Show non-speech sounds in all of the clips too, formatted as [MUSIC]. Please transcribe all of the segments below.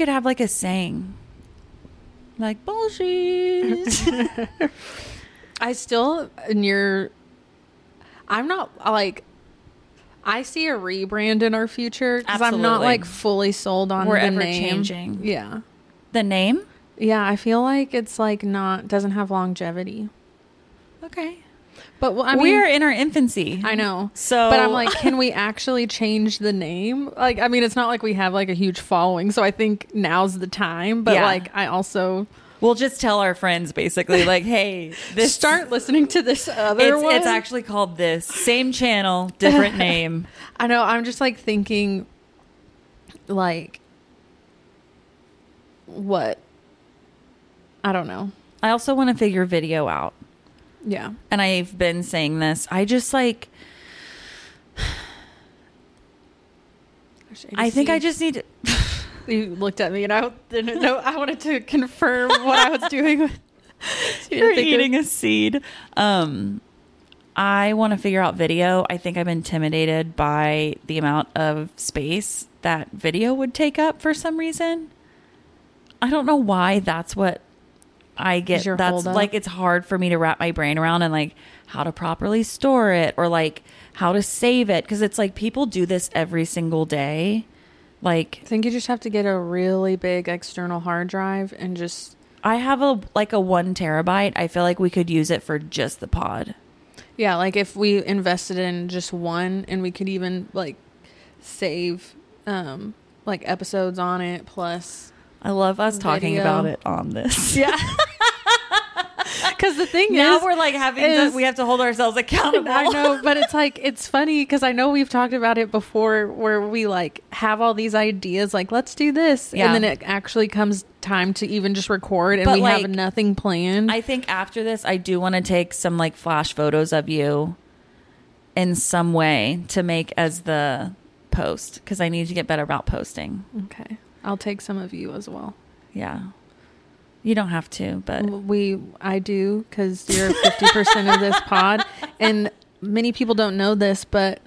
could have like a saying. Like bullshit. [LAUGHS] I still near. I'm not like. I see a rebrand in our future because I'm not Absolutely. like fully sold on We're the ever name. changing. Yeah, the name? yeah. I feel like it's like not doesn't have longevity. Okay. But well, I mean, We're in our infancy. I know. So But I'm like, can we actually change the name? Like, I mean, it's not like we have like a huge following, so I think now's the time. But Yeah. like, I also we'll just tell our friends basically like, hey, [LAUGHS] this start listening to this other it's, one. it's actually called this. Same channel, different [LAUGHS] name. I know. I'm just like thinking, like, what? I don't know. I also want to figure video out. Yeah. And I've been saying this. I just like I think I just need to [LAUGHS] You looked at me and I didn't know. I wanted to confirm [LAUGHS] what I was doing. With, [LAUGHS] You're eating a seed. Um, I want to figure out video. I think I'm intimidated by the amount of space that video would take up for some reason. I don't know why that's what I get. Your That's holdup? like it's hard for me to wrap my brain around and like how to properly store it or like how to save it because it's like people do this every single day. Like I think you just have to get a really big external hard drive and just I have a like a one terabyte. I feel like we could use it for just the pod. yeah, like if we invested in just one and we could even like save um like episodes on it plus I love us talking Video. about it on this. yeah. [LAUGHS] Cuz the thing now is we're like having is- to, we have to hold ourselves accountable. I know, but it's like it's funny because I know we've talked about it before, where we like have all these ideas, like let's do this, Yeah. and then it actually comes time to even just record, and But, we like, have nothing planned. I think after this, I do want to take some like flash photos of you in some way to make as the post because I need to get better about posting. okay, I'll take some of you as well. Yeah, you don't have to, but We, I do, because you're fifty percent of this pod, and many people don't know this, but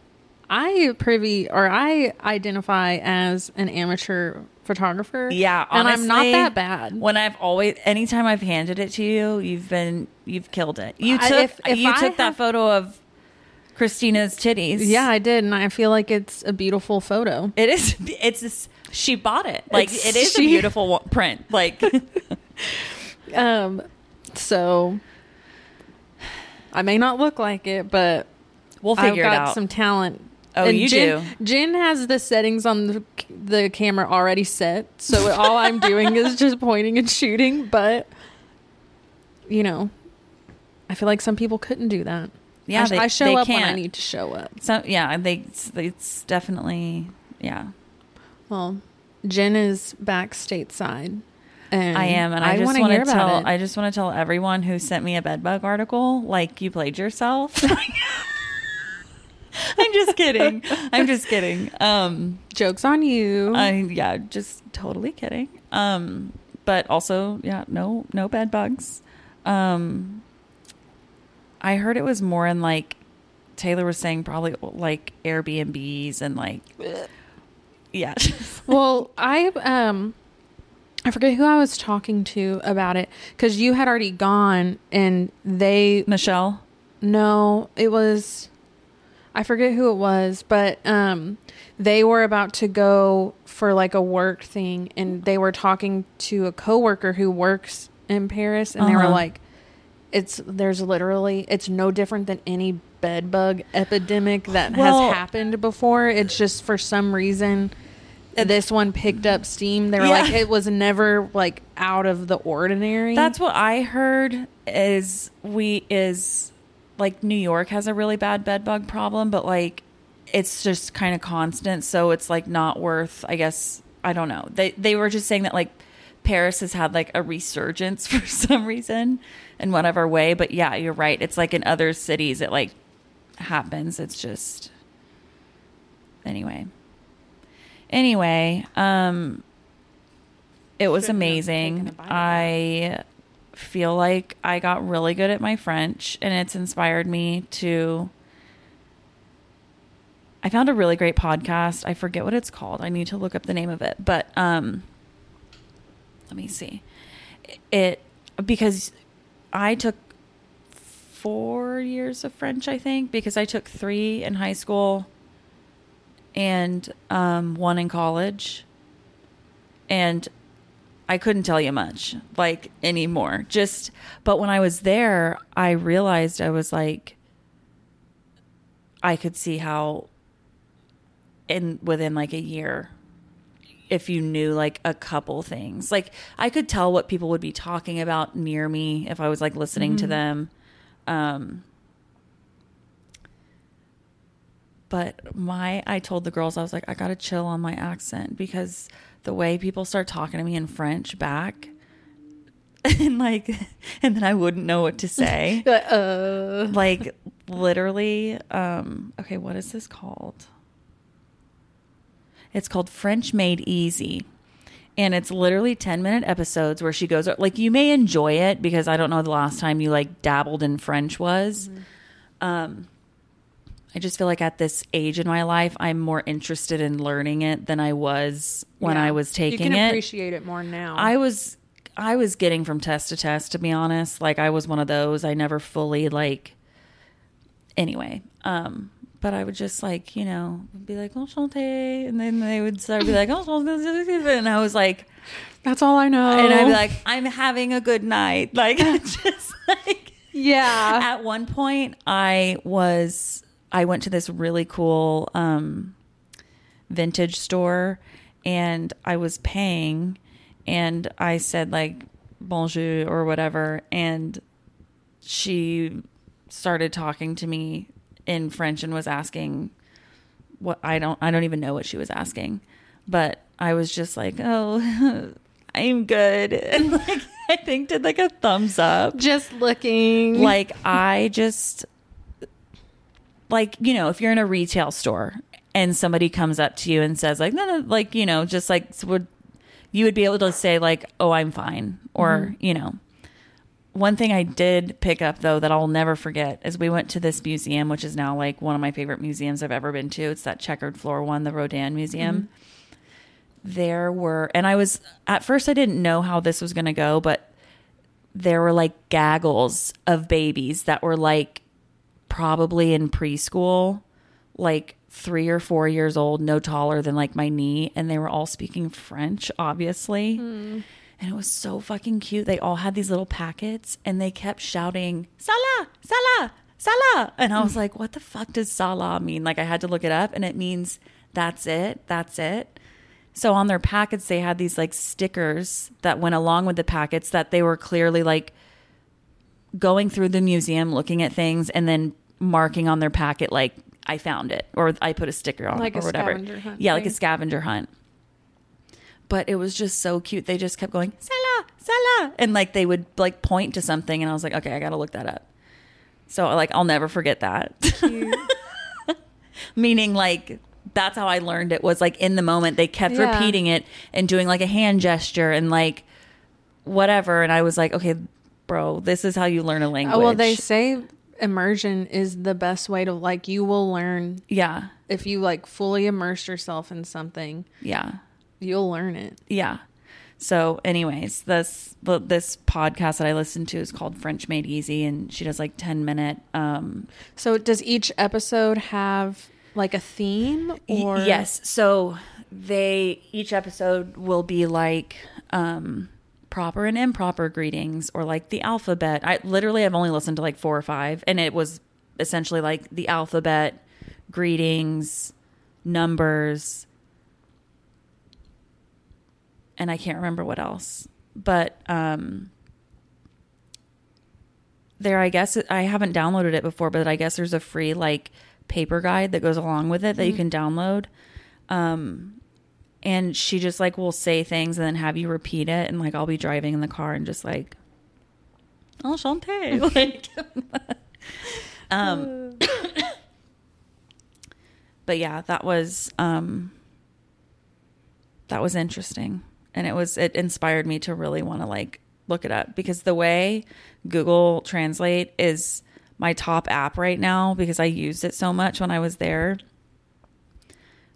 I privy or I identify as an amateur photographer. yeah, and I'm not that bad. When I've always, anytime I've handed it to you, you've been, you've killed it. You I- took, if- if you I took that photo of Christina's titties. Yeah, I did, and I feel like it's a beautiful photo. It is. [LAUGHS] It's. She bought it. Like It's- it is she- a beautiful print. Like [LAUGHS] [LAUGHS] Um, so I may not look like it, but we'll I've figure it got out. some talent. Oh, you Jen, do. Jen has the settings on the the camera already set, so all I'm doing is [LAUGHS] just pointing and shooting. But you know, I feel like some people couldn't do that. yeah, I, they, I show they up when I need to show up. So yeah, they. It's, it's definitely yeah. Well, Jen is back stateside, and I am, and I, just wanna want to tell. it. I just want to tell everyone who sent me a bedbug article, like you played yourself. [LAUGHS] I'm just kidding. I'm just kidding. Um, Jokes on you. I yeah, just totally kidding. Um, but also yeah, no no bed bugs. Um, I heard it was more in like Taylor was saying probably like Airbnbs and like yeah. [LAUGHS] well, I um I forget who I was talking to about it cuz you had already gone and they Michelle. no, it was I forget who it was, but um they were about to go for like a work thing and they were talking to a coworker who works in Paris and they were Uh-huh. like it's there's literally it's no different than any bed bug epidemic that Well- has happened before. It's just for some reason this one picked up steam. They were Yeah. like it was never like out of the ordinary. That's what I heard is we is like New York has a really bad bed bug problem, but like it's just kind of constant, so it's like not worth I guess I don't know. They they were just saying that like Paris has had like a resurgence [LAUGHS] for some reason in whatever way, but yeah, you're right. It's like in other cities it like happens. It's just anyway. Anyway, um it was Shouldn't amazing. a bite of that. I feel like I got really good at my French and it's inspired me to I found a really great podcast. I forget what it's called. I need to look up the name of it. But um let me see. It because I took four years of French, I think, because I took three in high school and um, one in college. And I couldn't tell you much, like anymore. Just, but when I was there, I realized I was like, I could see how in within like a year if you knew like a couple things. Like I could tell what people would be talking about near me if I was like listening to them. Um but my I told the girls I was like I got to chill on my accent because the way people start talking to me in French back [LAUGHS] and like [LAUGHS] and then I wouldn't know what to [LAUGHS] say. uh, like literally um okay, what is this called? It's called French Made Easy. And it's literally 10 minute episodes where she goes like you may enjoy it because I don't know the last time you like dabbled in French was. Um I just feel like at this age in my life I'm more interested in learning it than I was when yeah. I was taking you can it. appreciate it more now. I was I was getting from test to test to be honest. Like I was one of those. I never fully like anyway. Um but I would just like, you know, be like, "Enchanté," and then they would start be like, "Enchanté," and I was like, That's all I know. and I'd be like, "I'm having a good night." [LAUGHS] Like [LAUGHS] just like yeah. at one point I was I went to this really cool um vintage store and I was paying and I said like bonjour or whatever and she started talking to me in French and was asking what I don't I don't even know what she was asking. But I was just like oh [LAUGHS] I'm good. [LAUGHS] And like I think did like a thumbs up. Just looking. like I just like you know if you're in a retail store and somebody comes up to you and says like no no like you know just like would you would be able to say like oh I'm fine. Or mm-hmm. you know one thing I did pick up though that I'll never forget is we went to this museum which is now like one of my favorite museums I've ever been to. It's that checkered floor one the Rodin Museum. Mm-hmm. There were and I was at first I didn't know how this was going to go but there were like gaggles of babies that were like probably in preschool, like three or four years old, no taller than like my knee, and they were all speaking French, obviously. Hmm. And it was so fucking cute. They all had these little packets and they kept shouting, Salah, Salah, Salah. And I was like, what the fuck does Salah mean? Like, I had to look it up and it means that's it, that's it. So on their packets, they had these like stickers that went along with the packets that they were clearly like going through the museum, looking at things, and then marking on their packet like I found it or I put a sticker on Like it or whatever. yeah, like a scavenger hunt. But it was just so cute. They just kept going Salah, Salah, and like they would like point to something, and I was like, okay, I got to look that up. So like I'll never forget that. [LAUGHS] Meaning like that's how I learned it was like in the moment they kept Yeah. repeating it and doing like a hand gesture and like whatever and I was like okay bro this is how you learn a language. Oh, well, they say immersion is the best way to like you will learn yeah. if you like fully immerse yourself in something. Yeah. You'll learn it. Yeah. So, anyways, this this podcast that I listened to is called French Made Easy, and she does like ten minute. Um, So does each episode have like a theme y- or yes, so they each episode will be like um, proper and improper greetings, or like the alphabet. I literally I've only listened to like four or five, and it was essentially like the alphabet, greetings, numbers, and I can't remember what else. But um there I guess I haven't downloaded it before, but I guess there's a free like paper guide that goes along with it that you can download. Um and she just like will say things and then have you repeat it and like I'll be driving in the car and just like enchanté [LAUGHS] like [LAUGHS] um [COUGHS] but yeah that was um that was interesting and it was it inspired me to really want to like look it up because the way google translate is my top app right now because i used it so much when i was there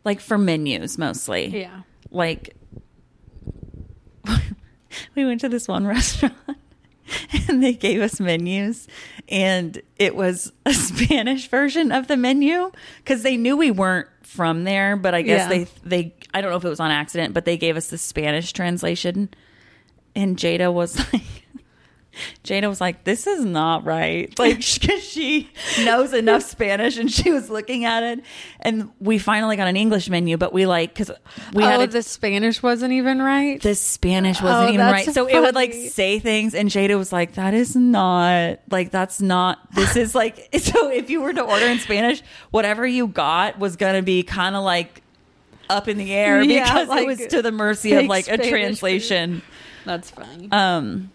like for menus mostly Yeah. like [LAUGHS] we went to this one [LAUGHS] restaurant and they gave us menus and it was a Spanish version of the menu because they knew we weren't from there, but I guess Yeah. they they I don't know if it was on accident, but they gave us the Spanish translation and Jada was [LAUGHS] like Jada was like, "This is not right," [LAUGHS] like because she knows enough Spanish, and she was looking at it, and we finally got an English menu, but we like because we oh, had a, the Spanish wasn't even right. the Spanish wasn't Oh, even right. So it would like say things and Jada was like, that is not like that's not this is like [LAUGHS] so if you were to order in Spanish, whatever you got was gonna be kind of like up in the air [LAUGHS] Yeah, because like it was to the mercy of like a Spanish translation. That's funny. Um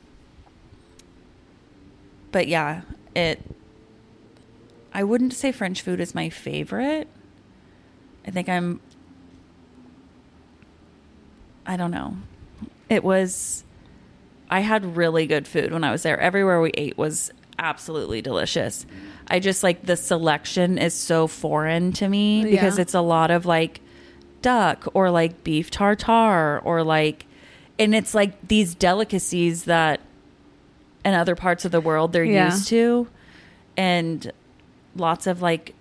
but yeah, it I wouldn't say French food is my favorite. I think I'm I don't know. It was I had really good food when I was there. Everywhere we ate was absolutely delicious. I just like the selection is so foreign to me because Yeah. it's a lot of like duck or like beef tartare or like and it's like these delicacies that in other parts of the world they're Yeah. used to and lots of like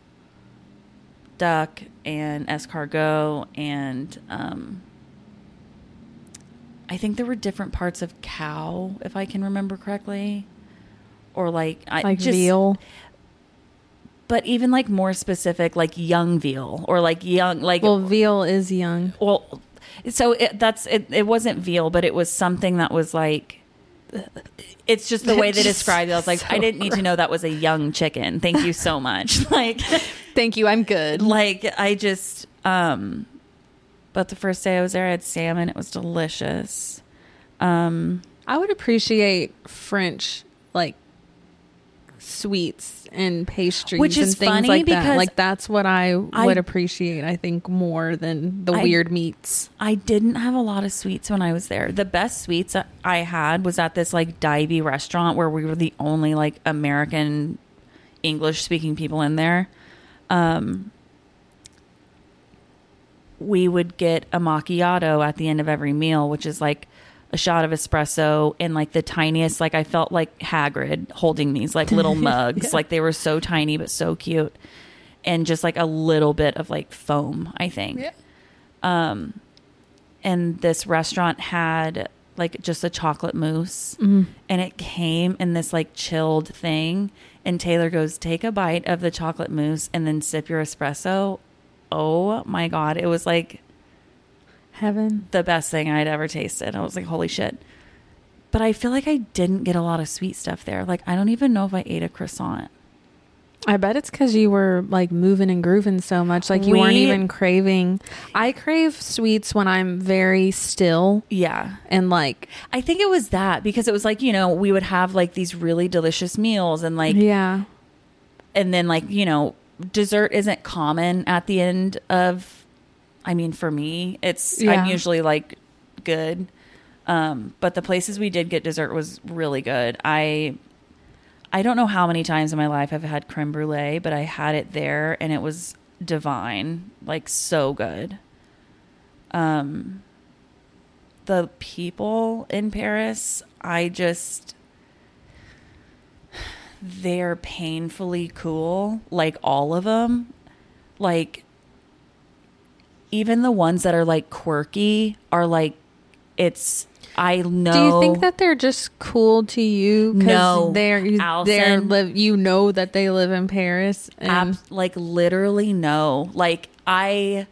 duck and escargot and um I think there were different parts of cow if I can remember correctly or like I like just veal. But even like more specific like young veal or like young like Well, veal is young. well so it, that's it, it wasn't veal but it was something that was like it's just the way they described it i was like so i didn't need to know that was a young chicken thank you so much [LAUGHS] like Thank you. I'm good. like i just um but the first day i was there i had salmon it was delicious um I would appreciate French like sweets and pastries Which is and things funny like that. Like that's what I, I- would appreciate. I think more than the I- weird meats. I didn't have a lot of sweets when I was there. The best sweets I had was at this like divey restaurant where we were the only like American English speaking people in there. Um, we would get a macchiato at the end of every meal, which is like a shot of espresso in like the tiniest. Like I felt like Hagrid holding these like little [LAUGHS] mugs, Yeah. like they were so tiny but so cute, and just like a little bit of like foam. I think um and this restaurant had like just a chocolate mousse Mm-hmm. and it came in this like chilled thing and Taylor goes take a bite of the chocolate mousse and then sip your espresso oh my god it was like Heaven. the best thing I'd ever tasted. I was like holy shit. But I feel like I didn't get a lot of sweet stuff there. Like I don't even know if I ate a croissant. I bet it's because you were like moving and grooving so much, like you weren't even craving. I crave sweets when I'm very still yeah. and like, I think it was that because it was like you know we would have like these really delicious meals and like yeah, and then like you know dessert isn't common at the end of i mean for me it's Yeah. i'm usually like good. Um but the places we did get dessert was really good. I i don't know how many times in my life i've had creme brulee but i had it there and it was divine like so good. Um the people in paris i just they're painfully cool like all of them like even the ones that are like quirky are like it's i know Do you think that they're just cool to you? No. they're you- they're live. You know that they live in Paris. And Ab- like literally no like i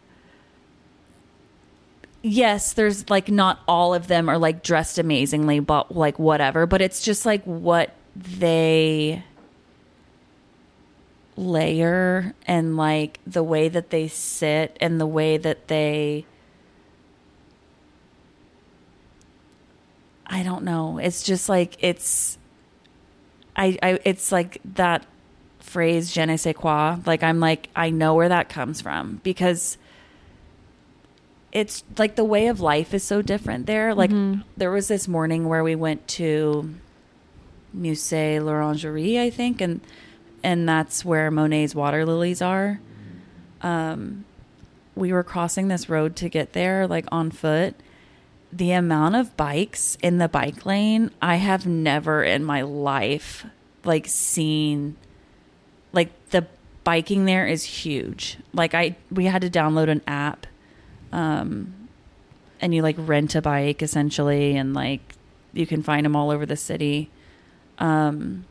yes there's like not all of them are like dressed amazingly but like whatever but it's just like what they layer and like the way that they sit and the way that they I don't know. It's just like it's I I it's like that phrase je ne sais quoi. Like I'm like I know where that comes from because it's like the way of life is so different there. Like Mhm. there was this morning where we went to Musée l'Orangerie, I think, and and that's where Monet's water lilies are. Um, we were crossing this road to get there, like on foot, the amount of bikes in the bike lane, I have never in my life like seen like the biking there is huge. Like I we had to download an app um and you like rent a bike essentially and like you can find them all over the city. Um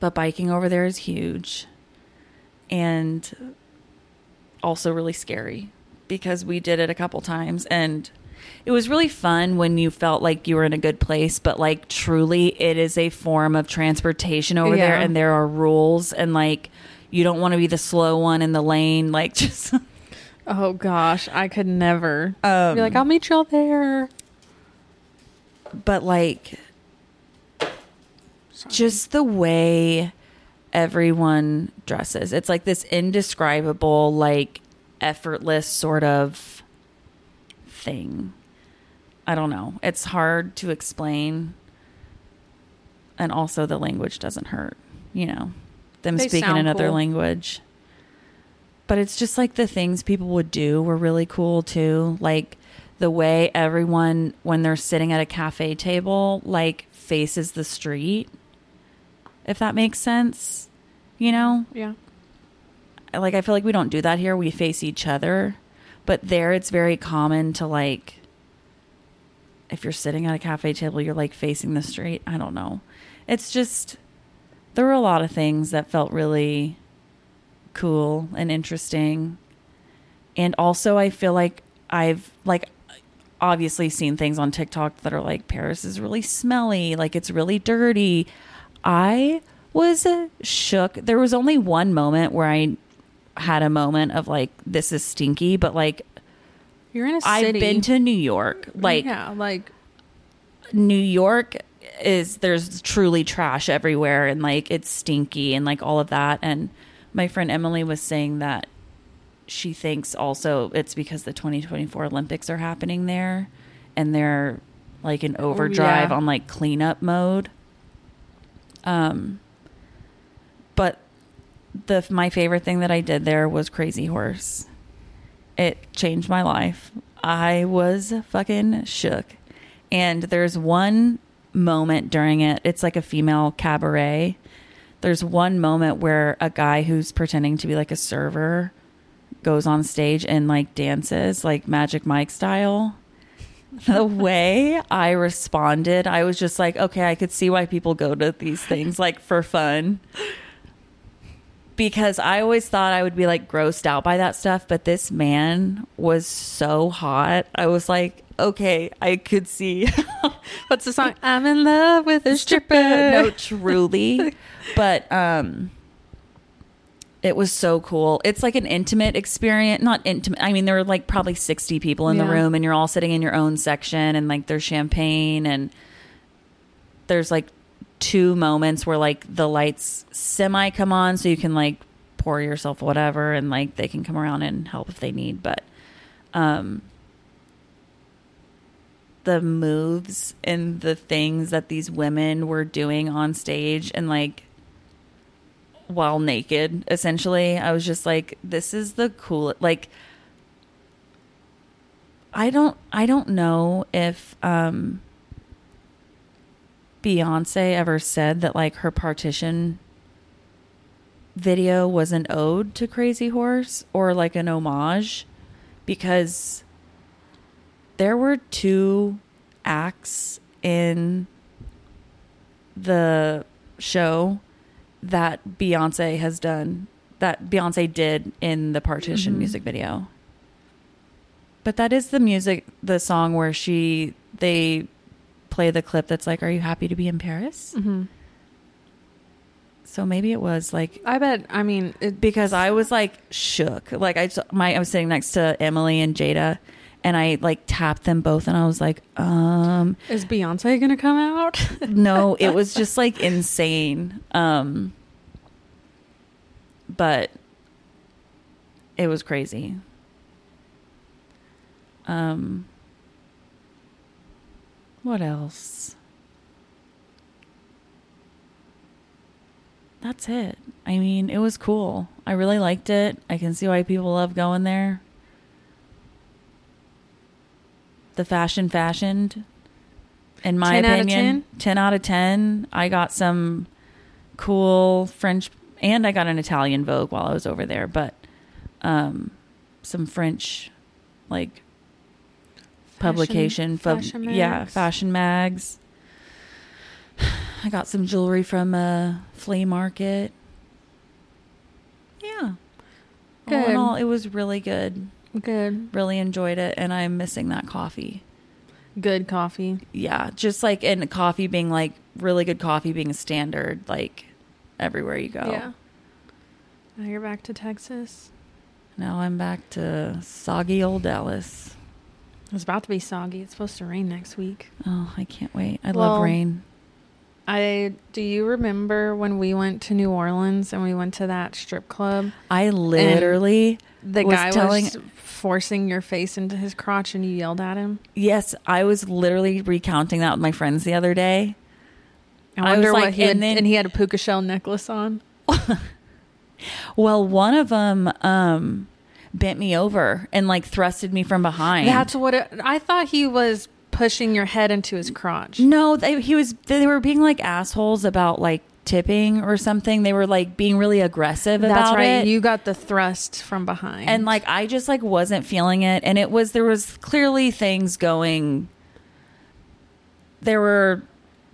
but biking over there is huge and also really scary because we did it a couple times and it was really fun when you felt like you were in a good place but like truly it is a form of transportation over there and there are rules and like you don't want to be the slow one in the lane like [LAUGHS] just Oh gosh, I could never. Um, Be like, I'll meet y'all there. but like just the way everyone dresses. It's like this indescribable like effortless sort of thing. I don't know. It's hard to explain. And also the language doesn't hurt you know them They speaking another cool. language. But it's just like the things people would do were really cool too. Like the way everyone when they're sitting at a cafe table like faces the street if that makes sense you know Yeah. like I feel like we don't do that here. We face each other. But there it's very common to like if you're sitting at a cafe table, you're like facing the street. I don't know. It's just there were a lot of things that felt really cool and interesting. And also I feel like I've like obviously seen things on TikTok that are like Paris is really smelly, like it's really dirty. I was shook. There was only one moment where I had a moment of like this is stinky, but like You're in a city. I've been to New York. Like yeah, like New York is there's truly trash everywhere and like it's stinky and like all of that and my friend Emily was saying that she thinks also it's because the 2024 Olympics are happening there and they're like in oh, overdrive yeah. on like cleanup mode. Um but the my favorite thing that I did there was Crazy Horse. It changed my life. I was fucking shook. And there's one moment during it. It's like a female cabaret. There's one moment where a guy who's pretending to be like a server goes on stage and like dances like Magic Mike style. [LAUGHS] The way I responded, I was just like, okay, I could see why people go to these things like for fun. Because I always thought I would be like grossed out by that stuff, but this man was so hot. I was like, okay, I could see what's the song? I'm in love with a stripper. no, truly. [LAUGHS] but um it was so cool. It's like an intimate experience, not intimate. I mean, there were like probably 60 people in the room and you're all sitting in your own section and like there's champagne and there's like two moments where like the lights semi come on so you can like pour yourself whatever and like they can come around and help if they need, but um the moves and the things that these women were doing on stage and like while naked essentially. I was just like this is the cool like i don't i don't know if um beyonce ever said that like her partition video was an ode to crazy horse or like an homage because there were two acts in the show that Beyonce has done that Beyonce did in the partition Mhm. music video. But that is the music the song where she they play the clip that's like are you happy to be in Paris? hmm So maybe it was like I bet. I mean, it, because I was like shook. Like I my I was sitting next to Emily and Jada and I like tapped them both and I was like, um is Beyonce gonna come out? no, it was [LAUGHS] just like insane. Um but it was crazy. Um what else? That's it. I mean, it was cool. I really liked it. I can see why people love going there. the fashion fashioned. In my 10 out of opinion, 10 out of 10. I got some cool French and I got an Italian Vogue while I was over there, but um some French like publication pub- fashion yeah, mags. fashiin mags. [SIGHS] I got some jewelry from a flea market. Yeah. All in all, it was really good. Good. Really enjoyed it, and I'm missing that coffee. Good coffee. Yeah, just like and coffee being like really good coffee being a standard, like everywhere you go. Yeah. Now you're back to Texas. Now I'm back to soggy old Dallas. It's about to be soggy. It's supposed to rain next week. Oh, I can't wait. I Well, love rain. I do you remember when we went to New Orleans and we went to that strip club? I literally The was guy telling was forcing your face into his crotch and you yelled at him. yes, I was literally recounting that with my friends the other day. I I wonder was what like- he and then- and he had a puka shell necklace on. [LAUGHS] Well, one of them um bent me over and like thrusted me from behind. That's what it, I thought he was pushing your head into his crotch. No, they, he was. They were being like assholes about like tipping or something. They were like being really aggressive That's about right. it. You got the thrust from behind. and like I just like wasn't feeling it, and it was there was clearly things going. There were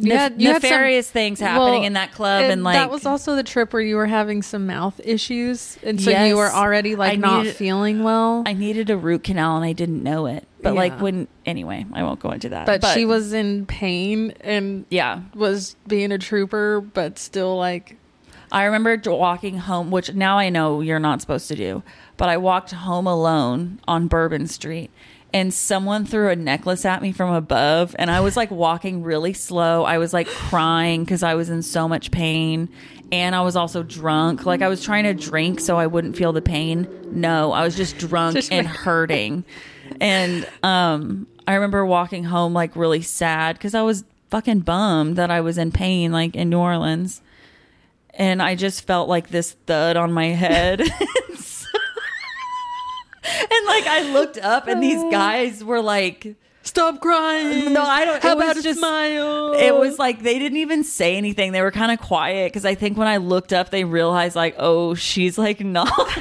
You had- you had some- nefarious things happening Well, in that club, and, like that was also the trip where you were having some mouth issues, and so Yes. you were already like I not needed- feeling well. I needed a root canal, and I didn't know it. But like Yeah. when anyway, I won't go into that. but, she was in pain and yeah. was being a trooper, but still like I remember walking home, which now I know you're not supposed to do, but I walked home alone on Bourbon Street and someone threw a necklace at me from above and I was like walking really slow. I was like crying cuz I was in so much pain and I was also drunk. Like I was trying to drink so I wouldn't feel the pain. No, I was just drunk Just and hurting. And um I remember walking home like really sad cuz I was fucking bummed that I was in pain like in New Orleans and I just felt like this thud on my head. [LAUGHS] [LAUGHS] and like I looked up and these guys were like stop crying. No, I don't- How about a just- smile? it was like they didn't even say anything. They were kind of quiet because I think when I looked up they realized like, "Oh, she's like not [LAUGHS]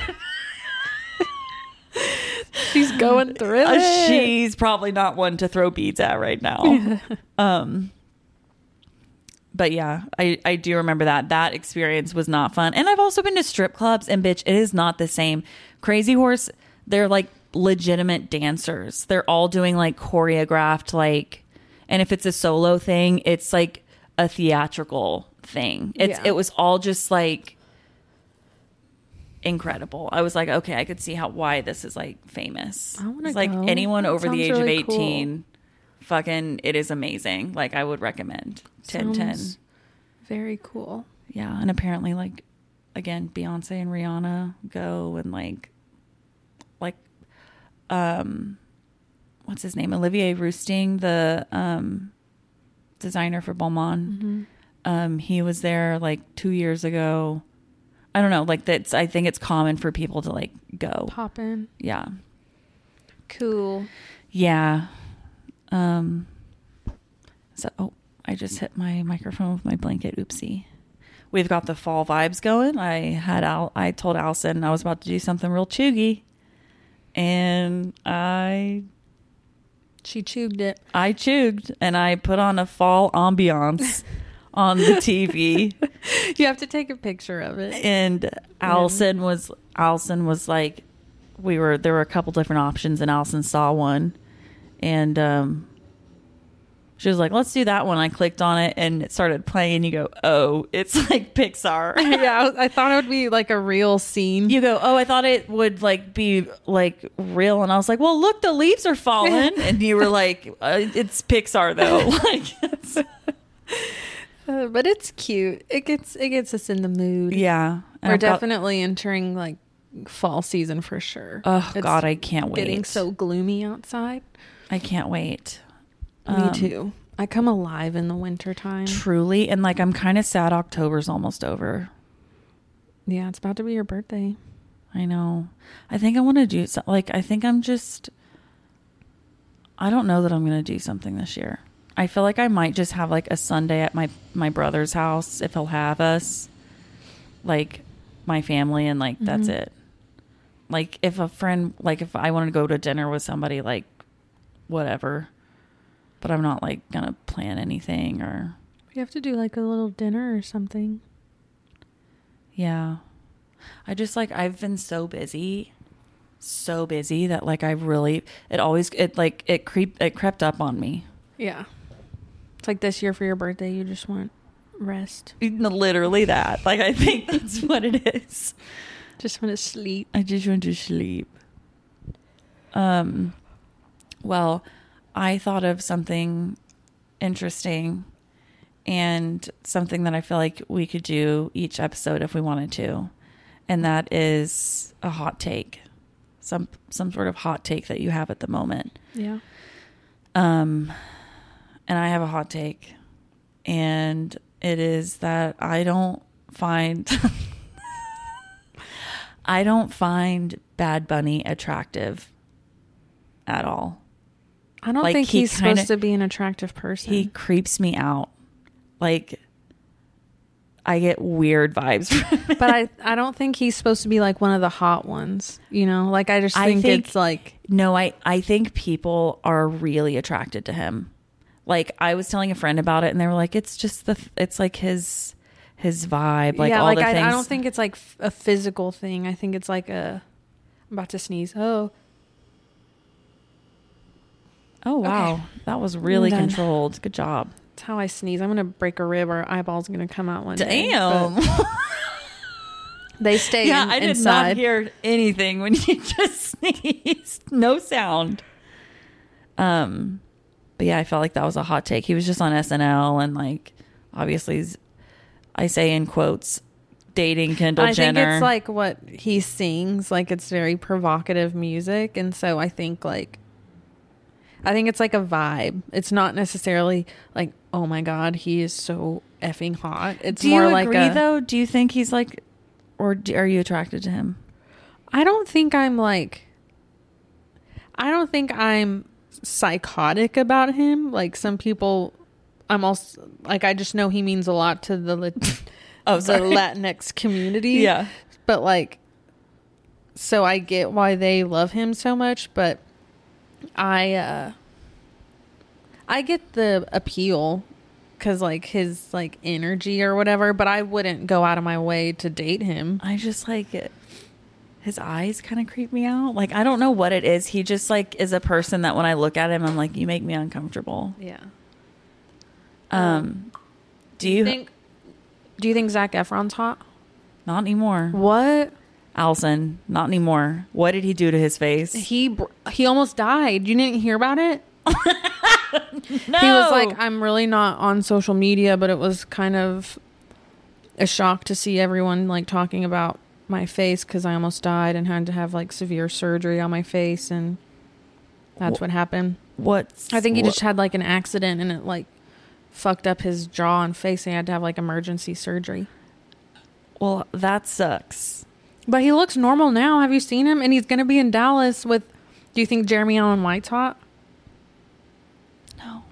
she's going [LAUGHS] through Uh, it. she's probably not one to throw beads at right now. um, but yeah, I I do remember that that experience was not fun. And I've also been to strip clubs, and bitch, it is not the same. Crazy Horse, they're like legitimate dancers. They're all doing like choreographed like, and if it's a solo thing, it's like a theatrical thing. It's Yeah. it was all just like incredible. I was like, okay, I could see how why this is like famous. I wanna It's like anyone That over the age really of cool. 18 fucking it is amazing. Like I would recommend 10 10. Very cool. Yeah, and apparently like again, Beyonce and Rihanna go and like um what's his name? Olivier Rousteing, the um designer for Balmain. Mm-hmm. Um he was there like 2 years ago. I don't know, like that's I think it's common for people to like go. Pop in. Yeah. Cool. Yeah. Um so oh, I just hit my microphone with my blanket. Oopsie. We've got the fall vibes going. I had Al I told Allison I was about to do something real chuggy. And I She chewed it. I chuged and I put on a fall ambiance [LAUGHS] on the TV. You have to take a picture of it. and Allison was Allison was like we were there were a couple different options and Allison saw one and um she was like let's do that one I clicked on it and it started playing and you go oh it's [LAUGHS] like Pixar [LAUGHS] yeah, I, I thought it would be like a real scene. you go oh I thought it would like be like real and I was like well look the leaves are falling [LAUGHS] and you were like uh, it's Pixar though like it's- Uh, but it's cute. It gets it gets us in the mood. yeah We're I've got- definitely entering like fall season for sure. oh It's god I can't wait getting so gloomy outside. I can't wait Me Um, too. I come alive in the winter time. Truly, and like I'm kind of sad October's almost over. Yeah, it's about to be your birthday. I know. I think I want to do so, like I think I'm just I don't know that I'm going to do something this year. I feel like I might just have like a Sunday at my my brother's house if he'll have us. Like my family and like that's Mhm. it. Like if a friend like if I want to go to dinner with somebody like whatever. But I'm not like to plan anything or You have to do like a little dinner or something. Yeah. I just like I've been so busy, so busy that like I really it always it like it creep it crept up on me. Yeah. It's like this year for your birthday, you just want rest. [LAUGHS] Literally that. Like I think that's [LAUGHS] what it is. Just want to sleep. I just want to sleep. Um well, I thought of something interesting and something that I feel like we could do each episode if we wanted to. And that is a hot take. Some some sort of hot take that you have at the moment. Yeah. Um and I have a hot take. And it is that I don't find [LAUGHS] I don't find Bad Bunny attractive at all. I don't Like, think he he's kinda- supposed to be an attractive person. He creeps me out. Like I get weird vibes from him. [LAUGHS] but I, I don't think he's supposed to be like one of the hot ones. You know, like I just I think, think- it's like No, I I think people are really attracted to him. Like I was telling a friend about it, and they were like, "It's just the it's like his his vibe, like yeah, all like the I, things." I don't think it's like f- a physical thing. I think it's like a. I'm about to sneeze. Oh, Oh wow, that was really controlled. Good job. that's how I sneeze. I'm gonna break a rib or eyeball's gonna come out one day. Damn. [LAUGHS] They stay. yeah, in- I did inside. not hear anything when you [LAUGHS] just sneezed. No sound. Um, but yeah, I felt like that was a hot take. He was just on SNL and like, obviously, I say in quotes, dating Kendall Jenner. I think it's like what he sings. Like it's very provocative music, and so I think like. I think it's like a vibe. It's not necessarily like, oh my god, he is so effing hot. It's Do more you like agree a, though? Do you think he's like, or do, are you attracted to him? I don't think I'm like I don't think I'm psychotic about him. Like some people I'm also like I just know he means a lot to the Lat- [LAUGHS] Oh, the. Latinx community. Yeah. But like so I get why they love him so much, but I uh I get the appeal cuz like his like energy or whatever, but I wouldn't go out of my way to date him. I just like it. His eyes kind of creep me out. Like I don't know what it is. He just like is a person that when I look at him, I'm like, you make me uncomfortable. Yeah. Um, do you? think Do you think Zac Efron's hot? not anymore. What? Allison, not anymore. What did he do to his face? He br- he almost died. You didn't hear about it? no. [LAUGHS] He was like, I'm really not on social media, but it was kind of a shock to see everyone like talking about my face because I almost died and had to have like severe surgery on my face, and that's Wh- what happened. What's? I think he wha- just had like an accident and it like fucked up his jaw and face. And he had to have like emergency surgery. Well, that sucks. But he looks normal now. Have you seen him? And he's going to be in Dallas with. Do you think Jeremy Allen White's hot? No.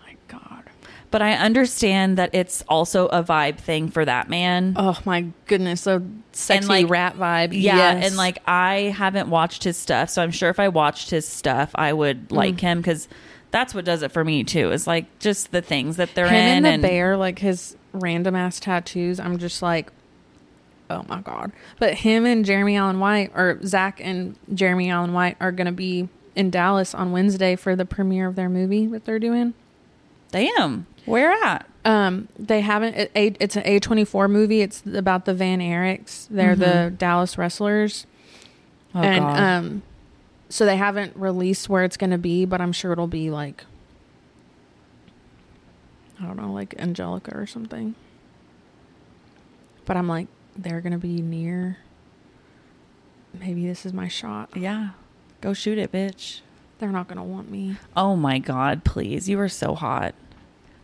My God. But I understand that it's also a vibe thing for that man. Oh my goodness, so sexy like- rat vibe. Yeah, Yes. and like I haven't watched his stuff, so I'm sure if I watched his stuff, I would like Mm. him because that's what does it for me too. Is like just the things that they're him in and the bear, like his random ass tattoos. I'm just like, oh my god. But him and Jeremy Allen White, or Zac and Jeremy Allen White, are gonna be in Dallas on Wednesday for the premiere of their movie that they're doing. Damn, where at? Um, they haven't. It, it- it's an A24 movie. It's about the Von Erichs. They're the Dallas wrestlers. Oh and God. um so they haven't released where it's going to be but i'm sure it'll be like i don't know like angelika or something but i'm like they're going to be near maybe this is my shot yeah, go shoot it, bitch. they're not going to want me Oh my God, please! You are so hot.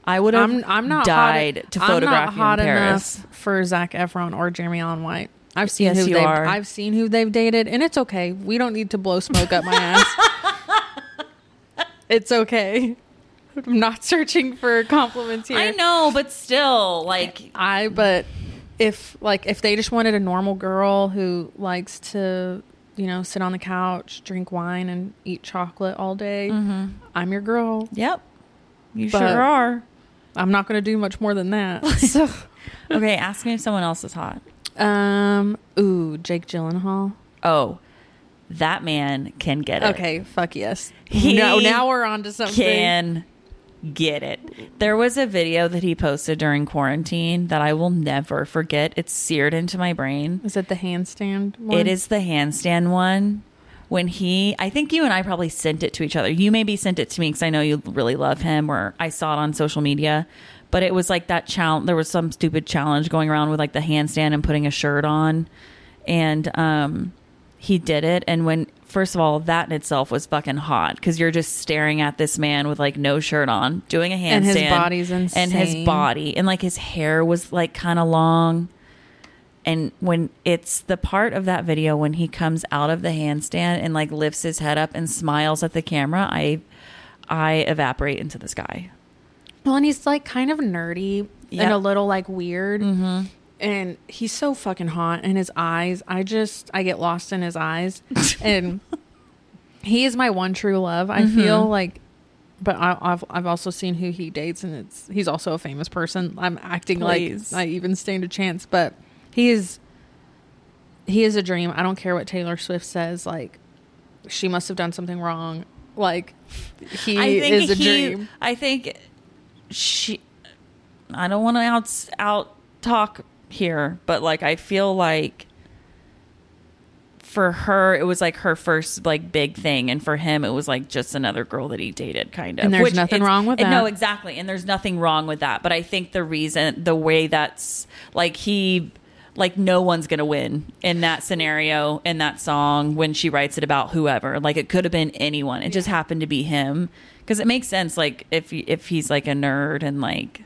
I would have i'm i'm not died hot, to I'm photograph not you hot in Paris. enough for zac efron or jeremy allen white i've seen Yes, who they've are. i've seen who they've dated and it's okay we don't need to blow smoke up my ass [LAUGHS] It's okay. I'm not searching for compliments here. I know, but still, like, I but if like if they just wanted a normal girl who likes to, you know, sit on the couch, drink wine and eat chocolate all day, mhm. I'm your girl. yep, you But- sure are. I'm not going to do much more than that. [LAUGHS] so, [LAUGHS] Okay, ask me if someone else is hot. um, ooh, Jake Gyllenhaal. Oh, that man can get it. Okay, fuck yes. He no, now we're on to something. can get it. There was a video that he posted during quarantine that I will never forget. It's seared into my brain. Is it the handstand one? It is the handstand one. When he, I think you and I probably sent it to each other. You maybe sent it to me because I know you really love him, or I saw it on social media. But it was like that challenge. There was some stupid challenge going around with like the handstand and putting a shirt on, and um, he did it. And when first of all, that in itself was fucking hot because you're just staring at this man with like no shirt on doing a handstand, And his body's and his body, and like his hair was like kind of long. And when it's the part of that video when he comes out of the handstand and like lifts his head up and smiles at the camera, I I evaporate into the sky. Well, and he's like kind of nerdy Yeah. and a little like weird. Mm-hmm. And he's so fucking hot. And his eyes, I just, I get lost in his eyes. [LAUGHS] and he is my one true love. I mm-hmm. feel like, but I, I've I've also seen who he dates, and it's he's also a famous person. I'm acting Please. like I even stand a chance, but he is he is a dream. I don't care what Taylor Swift says. Like she must have done something wrong. Like he is a he, dream. I think she. I don't want to out out talk here, but like I feel like for her it was like her first like big thing, and for him it was like just another girl that he dated, kind of. And there's Which nothing wrong with and No, exactly, and there's nothing wrong with that. But I think the reason, the way that's like he. Like no one's gonna win in that scenario in that song when she writes it about whoever. Like it could have been anyone. It just happened to be him because it makes sense. Like if if he's like a nerd and like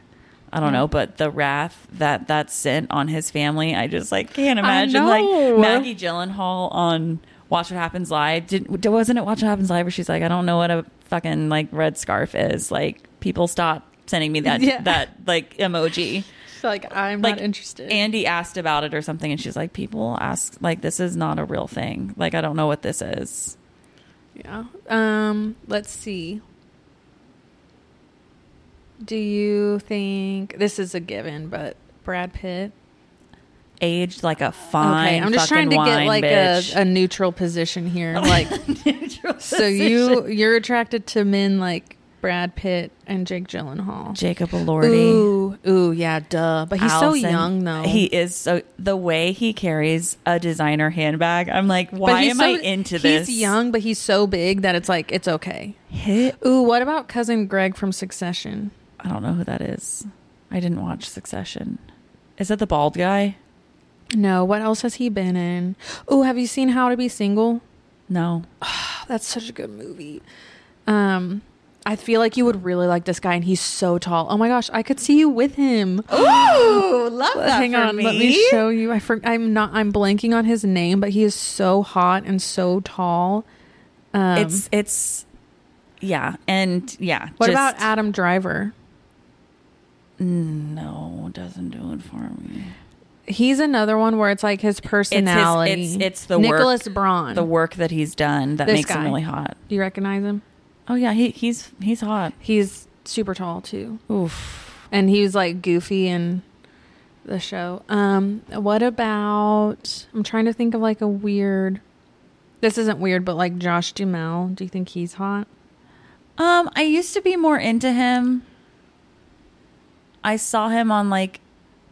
I don't know, but the wrath that that sent on his family, I just like can't imagine. Like Maggie Gyllenhaal on Watch What Happens Live. Did wasn't it Watch What Happens Live where she's like, I don't know what a fucking like red scarf is. Like people stop sending me that [LAUGHS] Yeah. that like emoji. Like I'm Like not interested. Andy asked about it or something, and she's like, people ask like this is not a real thing. Like I don't know what this is. Yeah. Um, let's see. Do you think this is a given, but Brad Pitt? Aged like a fine. okay, I'm just trying to get like a, a neutral position here. [LAUGHS] Like, [LAUGHS] so you you're attracted to men like Brad Pitt and Jake Gyllenhaal. Jacob Elordi. Ooh, ooh, yeah, duh. But he's Allison. so young though. He is so the way he carries a designer handbag. I'm like, why am so- I into this? He's young, but he's so big that it's like it's okay. Hit. Ooh, what about cousin Greg from Succession? I don't know who that is. I didn't watch Succession. Is that the bald guy? No, what else has he been in? Oh, have you seen How to Be Single? No. Oh, [SIGHS] that's such a good movie. Um, I feel like you would really like this guy, and he's so tall. Oh my gosh, I could see you with him. [GASPS] Ooh, love that. Hang on, me. let me show you. I for, I'm not. I'm blanking on his name, but he is so hot and so tall. Um, it's it's yeah, and yeah. what just- about Adam Driver? No, doesn't do it for me. He's another one where it's like his personality. it's- it's the Nicholas work- Braun. The work that he's done that This makes him really hot. Do you recognize him? Oh yeah, he he's he's hot. He's super tall too. Oof. and he was like goofy in the show. Um, what about? I'm trying to think of like a weird. This isn't weird, but like Josh Duhamel. Do you think he's hot? Um, I used to be more into him. I saw him on like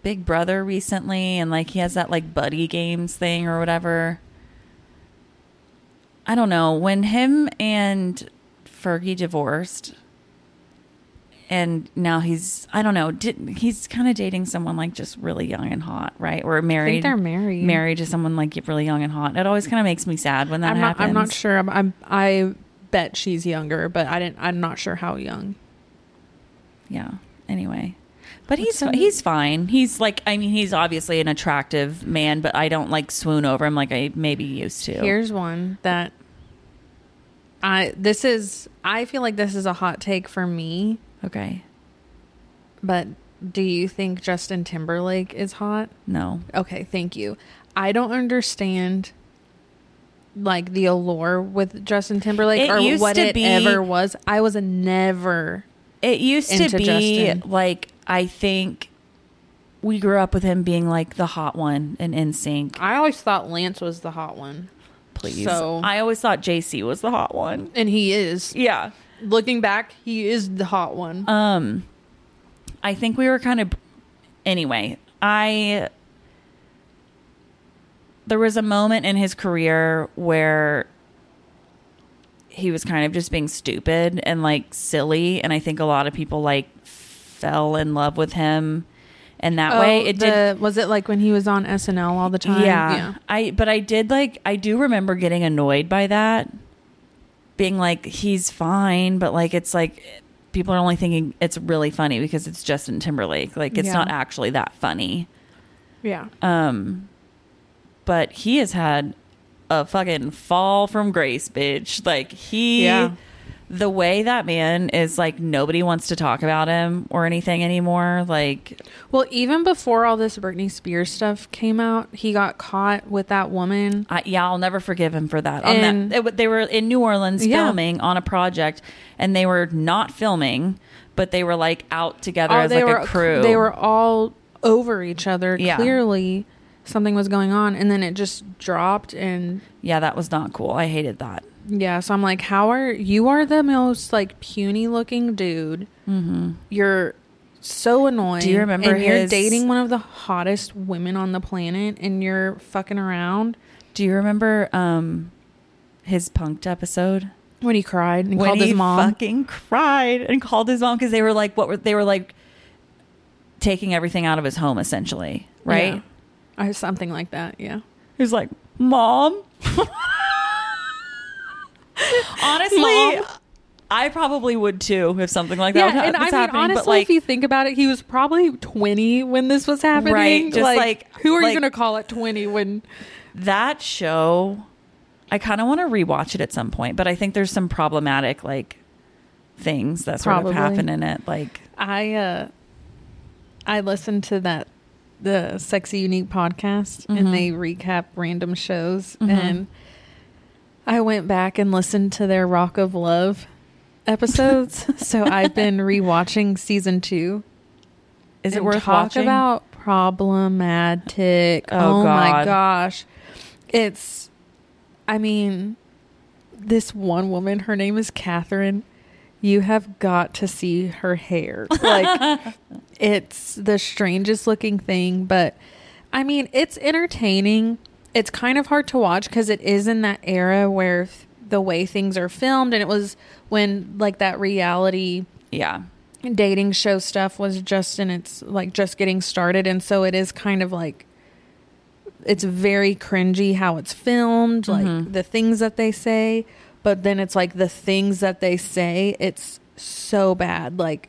Big Brother recently, and like he has that like buddy games thing or whatever. I don't know when him and Fergie divorced, and now he's I don't know. Did, he's kind of dating someone like just really young and hot, right? Or I married. think they're married. married to someone like really young and hot. It always kind of makes me sad when that I'm not. happens. I'm not sure. I'm, I'm. I bet she's younger, but I didn't. I'm not sure how young. Yeah. Anyway, but he's he's fine. He's like I mean he's obviously an attractive man, but I don't like swoon over him like I maybe used to. Here's one that I this is I feel like this is a hot take for me, Okay. but do you think Justin Timberlake is hot? No. Okay, thank you. I don't understand like the allure with Justin Timberlake It or what it be- ever was. I was never It used to be Justin. like I think we grew up with him being like the hot one and NSYNC. I always thought Lance was the hot one. Please. So I always thought JC was the hot one. and he is. Yeah. Looking back, he is the hot one. Um I think we were kind of anyway, I there was a moment in his career where he was kind of just being stupid and like silly and I think a lot of people like fell in love with him and that way it Oh, the, did was it like when he was on SNL all the time? yeah. I but I did like I do remember getting annoyed by that. Being like he's fine, but like it's like people are only thinking it's really funny because it's Justin Timberlake. Like it's Yeah. not actually that funny. Yeah. Um but he has had a fucking fall from grace, bitch. Like he Yeah. The way that man is like nobody wants to talk about him or anything anymore. Like Well, even before all this Britney Spears stuff came out, he got caught with that woman. I, yeah, I'll never forgive him for that. On And- that, it, they were in New Orleans Yeah. filming on a project, and they were not filming, but they were like out together oh, as Oh, they like were a crew. They were all over each other. Yeah. Clearly, something was going on, and then it just dropped. And yeah, that was not cool. I hated that. Yeah, so I'm like, how are you? Are the most like puny looking dude? Mm-hmm. You're so annoying. Do you remember And you're dating one of the hottest women on the planet, and you're fucking around. Do you remember um his punked episode When he cried and when called his mom. fucking cried and called his mom because they were like what were they were like taking everything out of his home essentially, right? Yeah. I something like that. Yeah. He was like, "Mom." [LAUGHS] [LAUGHS] Honestly, Mom. I probably would too if something like that yeah, was and I mean, happening. honestly, but like, if you think about it, he was probably 20 when this was happening. Right, just like- who are like- you going to call at 20 when? that show, I kind of want to rewatch it at some point. But I think there's some problematic like things that sort Probably. of happen in it. Like, I uh, I listened to that the Sexy Unique podcast, Mhm. and they recap random shows, Mhm. and I went back and listened to their Rock of Love episodes. [LAUGHS] so I've been rewatching season two. is it worth talk watching? about problematic Oh, oh, my gosh it's i mean this one woman her name is catherine you have got to see her hair [LAUGHS] like it's the strangest looking thing but i mean it's entertaining it's kind of hard to watch because it is in that era where th- the way things are filmed and it was when like that reality yeah, dating show stuff was just in its like just getting started and so it is kind of like it's very cringy how it's filmed like Mhm. the things that they say but then it's like the things that they say it's so bad like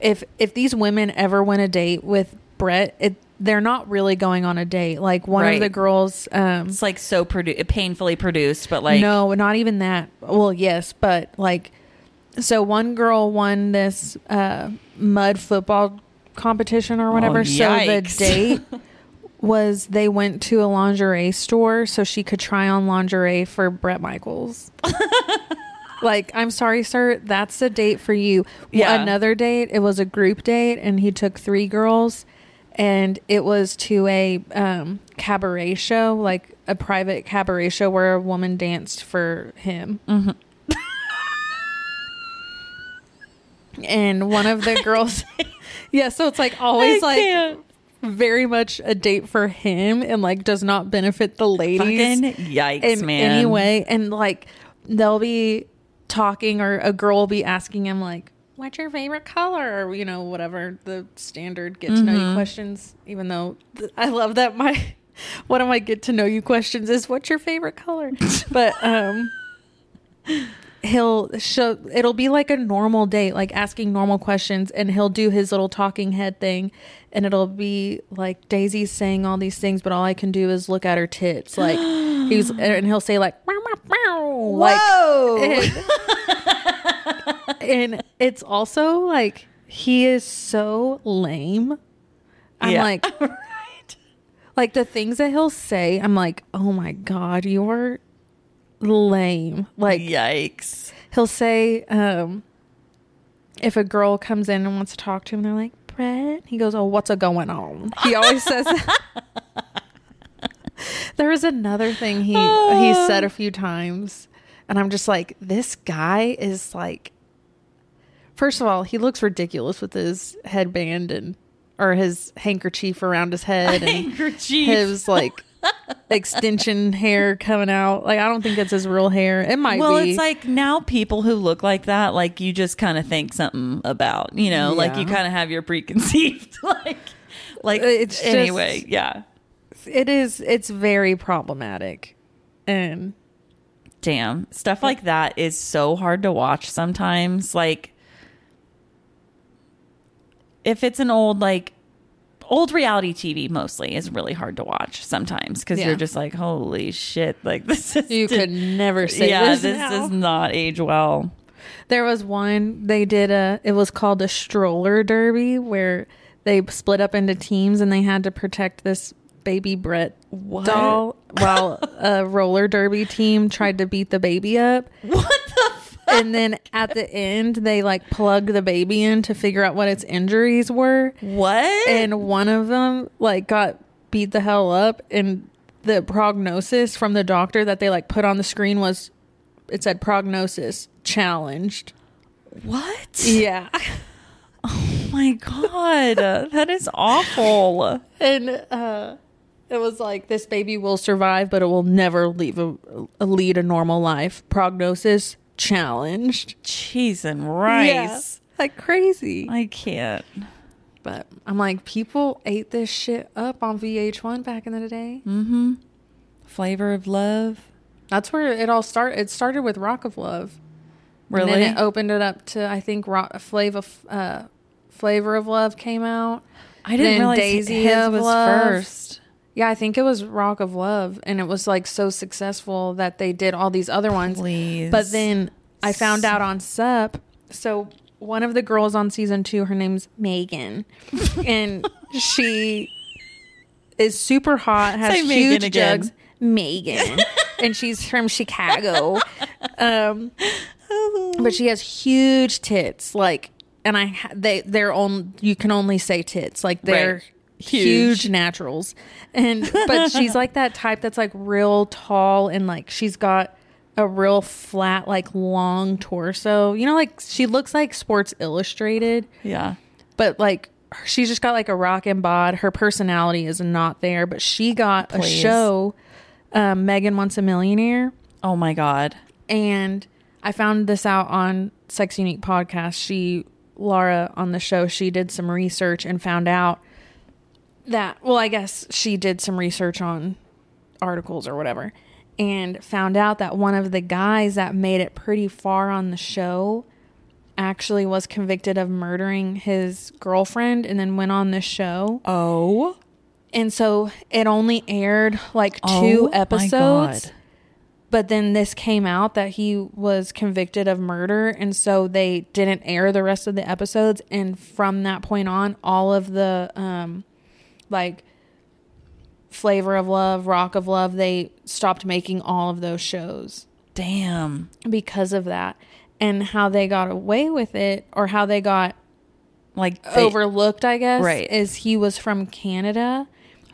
if if these women ever went a date with Bret it they're not really going on a date like one Right. of the girls um it's like so produ- painfully produced, but like, no, not even that. Well, yes, but like, so one girl won this uh, mud football competition or whatever. Oh, so the date [LAUGHS] was they went to a lingerie store so she could try on lingerie for Bret Michaels. [LAUGHS] like, I'm sorry, sir, that's a date for you. Yeah. Another date, it was a group date, and he took three girls. And it was to a um, cabaret show, like a private cabaret show where a woman danced for him. Mhm. and one of the [LAUGHS] girls, [LAUGHS] yeah, so it's like always I like can't. very much a date for him and like does not benefit the ladies fucking yikes, in man. any way. And like they'll be talking or a girl will be asking him like, "What's your favorite color?" or you know whatever the standard get to know you Mhm. questions. Even though th- I love that my [LAUGHS] one of my get to know you questions is, "What's your favorite color?" [LAUGHS] but um. He'll show it'll be like a normal date, like asking normal questions, and he'll do his little talking head thing, and it'll be like Daisy's saying all these things, but all I can do is look at her tits. Like he's [GASPS] and he'll say like "Meow, meow, meow," Like, Whoa. [LAUGHS] and, it's also like he is so lame. I'm Yeah. like, [LAUGHS] right. like the things that he'll say. I'm like, oh my god, you're lame. Like Yikes. he'll say, um, if a girl comes in and wants to talk to him, they're like, Bret. He goes, oh, what's a going on? He always says that. [LAUGHS] there was another thing he he said a few times, and I'm just like, this guy is like. First of all, he looks ridiculous with his headband and or his handkerchief around his head and Handkerchief. his like extension hair coming out. Like I don't think it's his real hair. It might well, be. it's like now people who look like that, like you just kind of think something about, you know, like you kind of have your preconceived, [LAUGHS] like, like uh, It's just- anyway, yeah. it is it's very problematic. And Damn, stuff like that is so hard to watch sometimes. Like, if it's an old like old reality TV, mostly is really hard to watch sometimes because Yeah. you're just like, holy shit, like [LAUGHS] this is you could never say yeah, this. this does not age well. There was one they did a it was called a stroller derby where they split up into teams and they had to protect this baby Bret What? doll while [LAUGHS] a roller derby team tried to beat the baby up. What the? And then at the end they like plugged the baby in to figure out what its injuries were. What? and one of them like got beat the hell up and the prognosis from the doctor that they like put on the screen was it said prognosis challenged what? yeah [LAUGHS] Oh my god, that is awful. and uh it was like this baby will survive but it will never leave a, a lead a normal life prognosis challenged Cheese and Yeah. rice. like crazy I can't. but i'm like people ate this shit up on vh1 back in the day Mm-hmm. Flavor of love. That's where it all started. It started with Rock of Love. Really? And then it opened it up to I think Rock, Flavor uh, Flavor of Love came out. I didn't then realize Daisy his was Love. first. Yeah, I think it was Rock of Love, and it was like so successful that they did all these other ones. Please. But then I found out on Sup. So one of the girls on season two, her name's Megan, [LAUGHS] and she is super hot, has Say Megan huge again. jugs. Megan, [LAUGHS] and she's from Chicago. Um, but she has huge tits, like, and I they they're on. You can only say tits, like they're. Right. Huge. Huge. naturals and but [LAUGHS] she's like that type that's like real tall and like she's got a real flat like long torso you know like she looks like sports illustrated yeah. but like she's just got like a rockin' bod her personality is not there but she got a show um, megan wants a millionaire Oh my god. and I found this out on Sex Unique podcast. She Laura on the show, she did some research and found out that well, I guess she did some research on articles or whatever and found out that one of the guys that made it pretty far on the show actually was convicted of murdering his girlfriend and then went on the show. Oh. And so it only aired like Oh two my episodes God. but then this came out that he was convicted of murder and so they didn't air the rest of the episodes and from that point on all of the um like flavor of love rock of love they stopped making all of those shows Damn. because of that and how they got away with it or how they got Like they- overlooked i guess Right. is he was from canada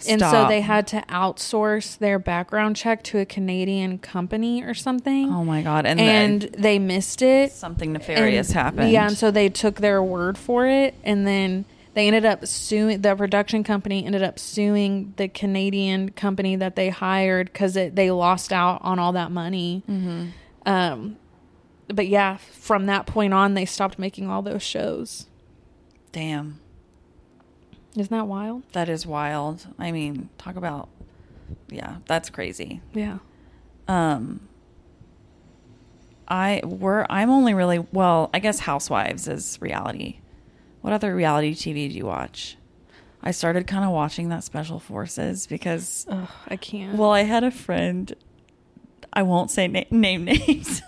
and so they had to outsource their background check to a canadian company or something Oh my god. And, and they missed it. something nefarious And- happened. Yeah, and so they took their word for it, and then they ended up suing. The production company ended up suing the Canadian company that they hired because they lost out on all that money. Mm-hmm. Um, but yeah, from that point on, they stopped making all those shows. Damn. Isn't that wild? That is wild. I mean, talk about yeah, that's crazy. Yeah. Um I we're I'm only really well, I guess Housewives is reality. What other reality TV do you watch? I started kind of watching that Special Forces because Ugh, I can't. well, I had a friend I won't say na- name [LAUGHS] names.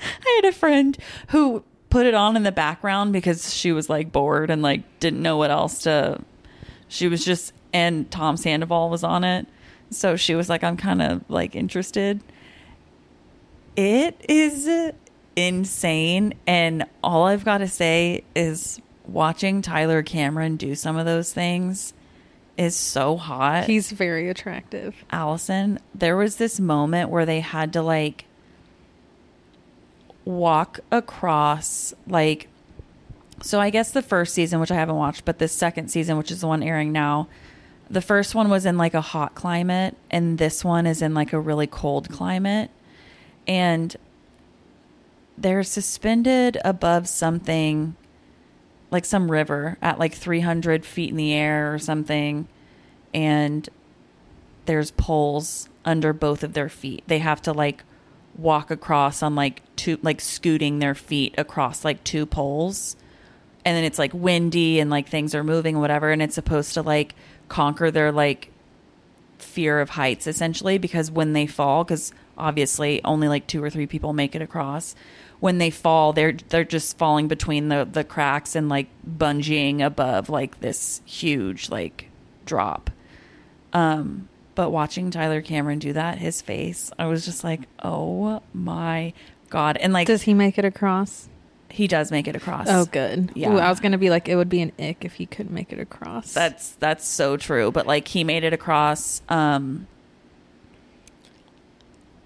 I had a friend who put it on in the background because she was like bored and like didn't know what else to. She was just and Tom Sandoval was on it, so she was like, "I'm kind of like interested." It is insane, and all I've got to say is watching Tyler Cameron do some of those things is so hot. He's very attractive. Allison, there was this moment where they had to like walk across like so I guess the first season, which I haven't watched, but the second season, which is the one airing now, the first one was in like a hot climate, and this one is in like a really cold climate. And they're suspended above something like some river at like 300 feet in the air or something. And there's poles under both of their feet. They have to like walk across on like two, like scooting their feet across like two poles and then it's like windy and like things are moving whatever and it's supposed to like conquer their like fear of heights essentially because when they fall because obviously only like two or three people make it across when they fall they're they're just falling between the the cracks and like bungeeing above like this huge like drop um but watching Tyler Cameron do that his face I was just like oh my god and like Does he make it across? he does make it across Oh, good. Yeah. Ooh, I was gonna be like, it would be an ick if he couldn't make it across. That's that's so true. But like he made it across. Um,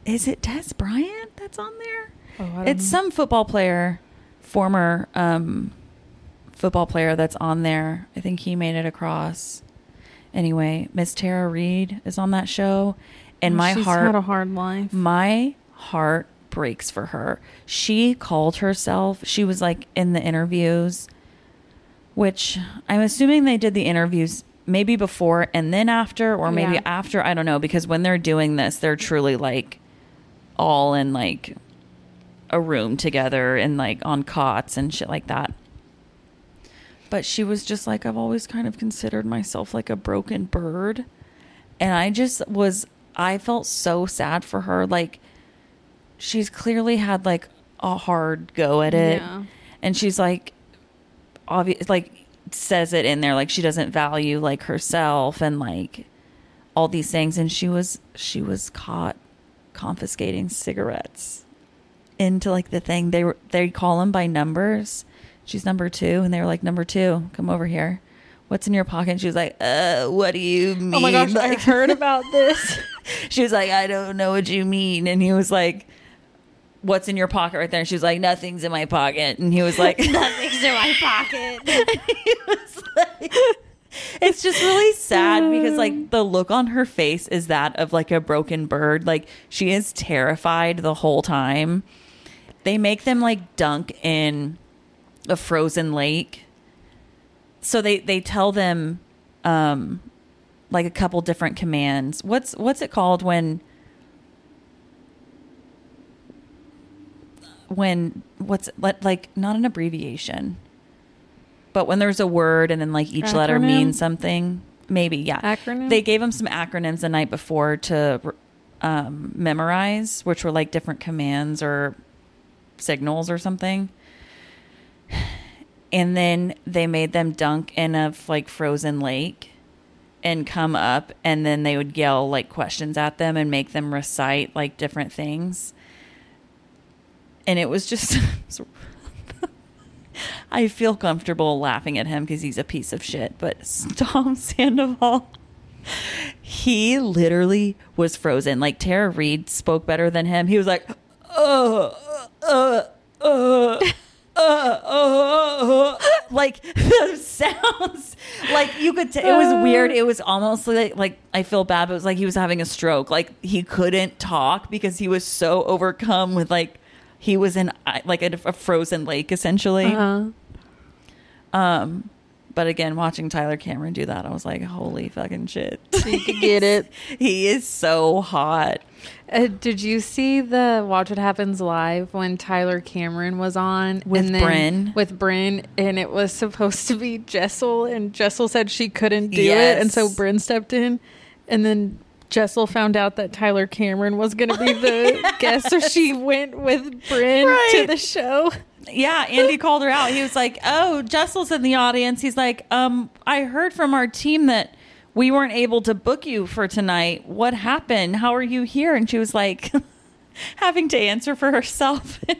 is it Dez Bryant that's on there? Oh, It's know. some football player, former um, football player that's on there. I think he made it across. Anyway, Miss Tara Reid is on that show, and Oh, my she's heart had a hard life. my heart breaks for her. She called herself, she was like in the interviews, which I'm assuming they did the interviews maybe before and then after, or maybe Yeah. after. I don't know, because when they're doing this, they're truly like all in like a room together and like on cots and shit like that. But she was just like, I've always kind of considered myself like a broken bird. And I just was, I felt so sad for her. Like, she's clearly had like a hard go at it. Yeah. And she's like, obvious, like, says it in there, like, she doesn't value like herself and like all these things. And she was, she was caught confiscating cigarettes into like the thing. They were, they call them by numbers. She's number two. And they were like, number two, come over here. What's in your pocket? And she was like, uh, what do you mean? Oh my gosh, I Like- heard [LAUGHS] about this. [LAUGHS] she was like, I don't know what you mean. And he was like, What's in your pocket right there? And she was like, Nothing's in my pocket. And he was like, [LAUGHS] Nothing's in my pocket. he was like, It's just really sad because like the look on her face is that of like a broken bird. Like she is terrified the whole time. They make them like dunk in a frozen lake. So they they tell them um like a couple different commands. What's what's it called when when what's let like not an abbreviation, but when there's a word and then like each letter means something. Maybe yeah. Acronym? They gave them some acronyms the night before to um, memorize, which were like different commands or signals or something. [SIGHS] And then they made them dunk in a like frozen lake and come up and then they would yell like questions at them and make them recite like different things. And it was just [LAUGHS] [LAUGHS] I feel comfortable laughing at him because he's a piece of shit, but [LAUGHS] Tom Sandoval he literally was frozen. Like Tara Reid spoke better than him. He was like, uh, uh, uh, uh, uh, uh, like [LAUGHS] the sounds, like you could. T- it was weird. It was almost like like I feel bad, but it was like he was having a stroke. Like he couldn't talk because he was so overcome with like he was in like a, a frozen lake essentially. Uh-huh. Um, but again, watching Tyler Cameron do that, I was like, holy fucking shit. You could get it. [LAUGHS] he is so hot. Uh, did you see the Watch What Happens live when Tyler Cameron was on With Brynn? With Brynn, and it was supposed to be Jessel, and Jessel said she couldn't do it, and so Brynn stepped in, and then Jessel found out that Tyler Cameron was going to be the [LAUGHS] guest, so she went with Brynn Right. to the show. Yeah, Andy called her out. He was like, "Oh, Jessel's in the audience." He's like, "Um, I heard from our team that we weren't able to book you for tonight. What happened? How are you here?" And she was like, [LAUGHS] having to answer for herself. [LAUGHS]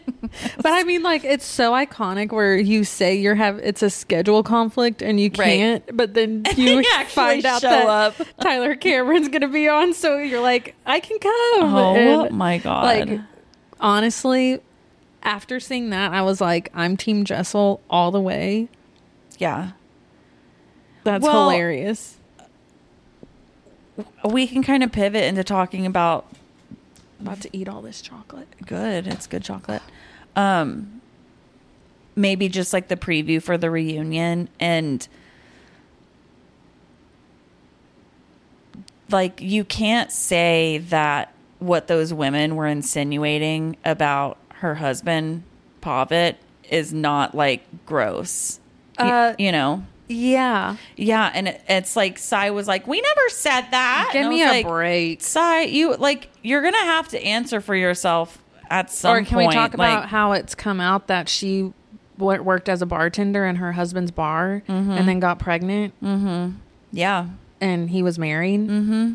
But I mean, like, it's so iconic where you say you're have it's a schedule conflict and you can't, but then [LAUGHS] you then you actually find out show that up. Tyler Cameron's going to be on, so you're like, I can come. oh And, my god! Like, honestly, after seeing that, I was like, I'm Team Jessel all the way. yeah, That's Well- hilarious. We can kind of pivot into talking about About to eat all this chocolate. good. It's good chocolate. Um, maybe just like the preview for the reunion and like you can't say that what those women were insinuating about her husband Pavit is not like gross. Uh, you know. Yeah. Yeah, and it, it's like Sai was like, "We never said that." Give And me a like, break. Sai, you like you're gonna have to answer for yourself at some or can point. we talk like, about how it's come out that she wo- worked as a bartender in her husband's bar Mm-hmm. and then got pregnant yeah, and he was married? Mm-hmm.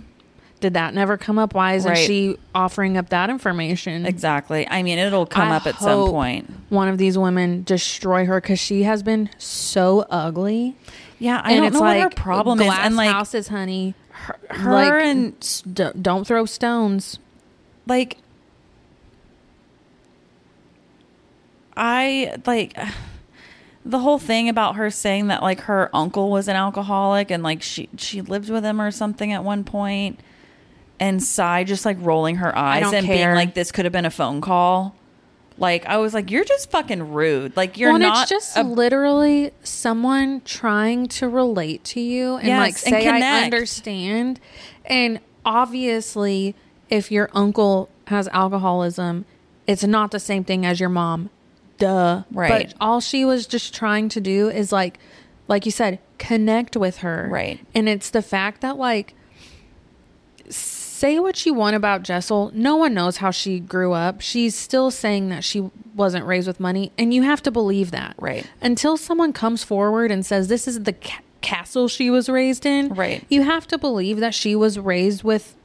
Did that never come up? Why isn't Right. she offering up that information? exactly. I mean, it'll come I up at some point. One of these women destroy her because she has been so ugly. Yeah, I and don't it's know like what her problem is, glass and like houses, honey. her, her like, and s- d- don't throw stones. like I like the whole thing about her saying that like her uncle was an alcoholic and like she she lived with him or something at one point and Sai just like rolling her eyes and being like this could have been a phone call. Like I was like you're just fucking rude. Like you're well, not it's just a- literally someone trying to relate to you and Yes, like and say I understand. And obviously, if your uncle has alcoholism, it's not the same thing as your mom. Duh. Right. But all she was just trying to do is like, like you said, connect with her. Right. And it's the fact that like say what you want about Jessel. No one knows how she grew up. She's still saying that she wasn't raised with money, and you have to believe that. Right. Until someone comes forward and says this is the ca- castle she was raised in. Right. You have to believe that she was raised with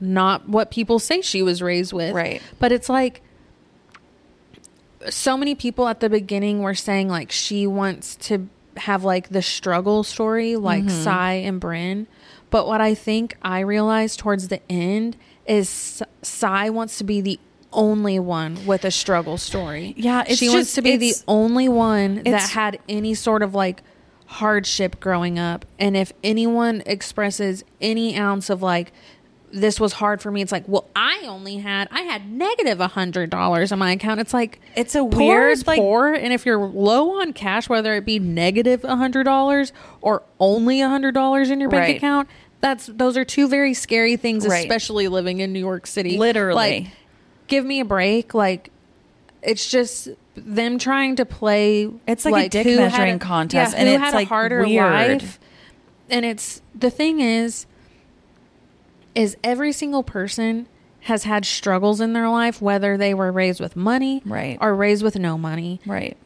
not what people say she was raised with. Right. But it's like so many people at the beginning were saying like she wants to have like the struggle story like Mm-hmm. Sai and Brynn. But what I think I realized towards the end is Sai wants to be the only one with a struggle story. Yeah, she wants to be the only one that had any sort of like hardship growing up. And if anyone expresses any ounce of like this was hard for me, it's like, well, I only had I had negative a hundred dollars on my account. It's like It's a poor weird, is like- poor, and if you're low on cash, whether it be negative a hundred dollars or only a hundred dollars in your bank Right. account, that's those are two very scary things, Right. especially living in New York City. Literally. like, give me a break. Like, it's just them trying to play. It's like a dick measuring contest, yeah, and who it's, had like, a harder weird. life. And it's the thing is, is every single person has had struggles in their life, whether they were raised with money, Right. or raised with no money. right.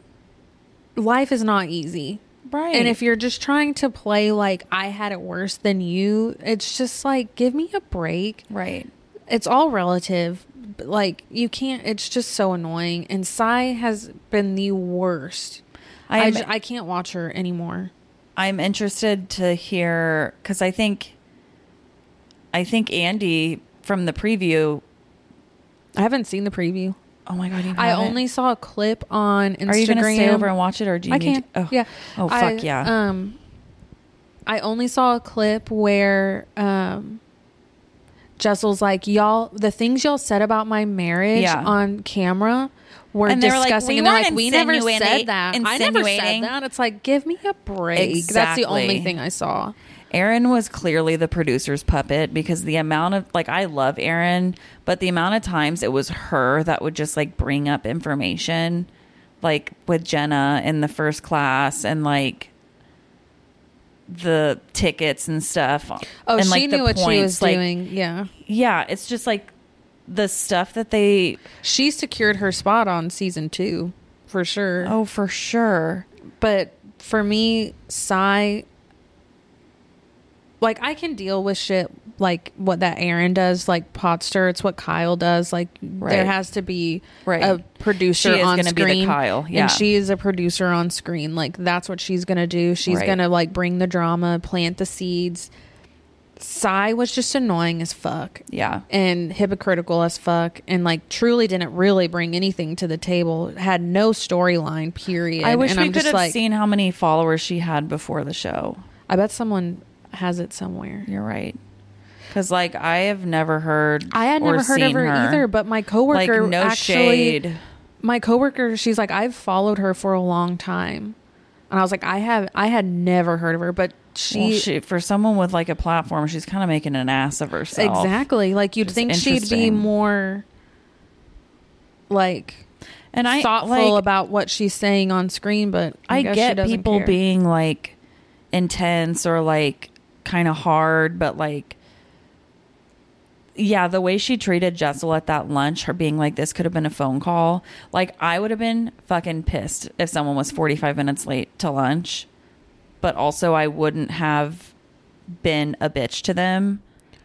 Life is not easy. Right. And if you're just trying to play like I had it worse than you, it's just like give me a break. right. It's all relative. Like you can't. It's just so annoying. And Sai has been the worst. I I, I can't watch her anymore. I'm interested to hear because I think, I think Andy from the preview. I haven't seen the preview. Oh my god! You I only saw a clip on Instagram. Are you going to stay over and watch it, or do you I need? can. To, oh yeah. Oh fuck I, yeah! Um, I only saw a clip where um, Jessel's like, "Y'all, the things y'all said about my marriage Yeah. on camera were And they were like, "We and they're like, "We never said that. I never said that." It's like, give me a break. That's the only thing I saw. Erin was clearly the producer's puppet because the amount of like I love Erin, but the amount of times it was her that would just like bring up information, like with Jenna in the first class, and like the tickets and stuff. Oh, and, she like, the knew what she was like, doing. Yeah. Yeah, it's just like the stuff that they. She secured her spot on season two for sure. Oh, for sure. But for me, Sai, like I can deal with shit like what that Erin does, like pot stir. It's what Kyle does. Like Right. there has to be Right. a producer She is on gonna be the screen. Kyle, yeah. And she is a producer on screen. Like that's what she's gonna do. She's Right. gonna like bring the drama, plant the seeds. Sai was just annoying as fuck Yeah. and hypocritical as fuck and like truly didn't really bring anything to the table had no storyline period I wish and we I'm could have like seen how many followers she had before the show. i bet someone has it somewhere You're right. Because, like, I have never heard. i had never heard of seen her, either but my Like, coworker no actually shade. my coworker she's like i've followed her for a long time and i was like i have i had never heard of her but she, Well, she, for someone with like a platform, she's kind of making an ass of herself. exactly like you'd think she'd be more like And I thoughtful like, about what she's saying on screen but i, I get people care. being like intense or like kind of hard, but like, yeah, the way she treated Jessel at that lunch, her being like, this could have been a phone call. Like, I would have been fucking pissed if someone was 45 minutes late to lunch, but also I wouldn't have been a bitch to them.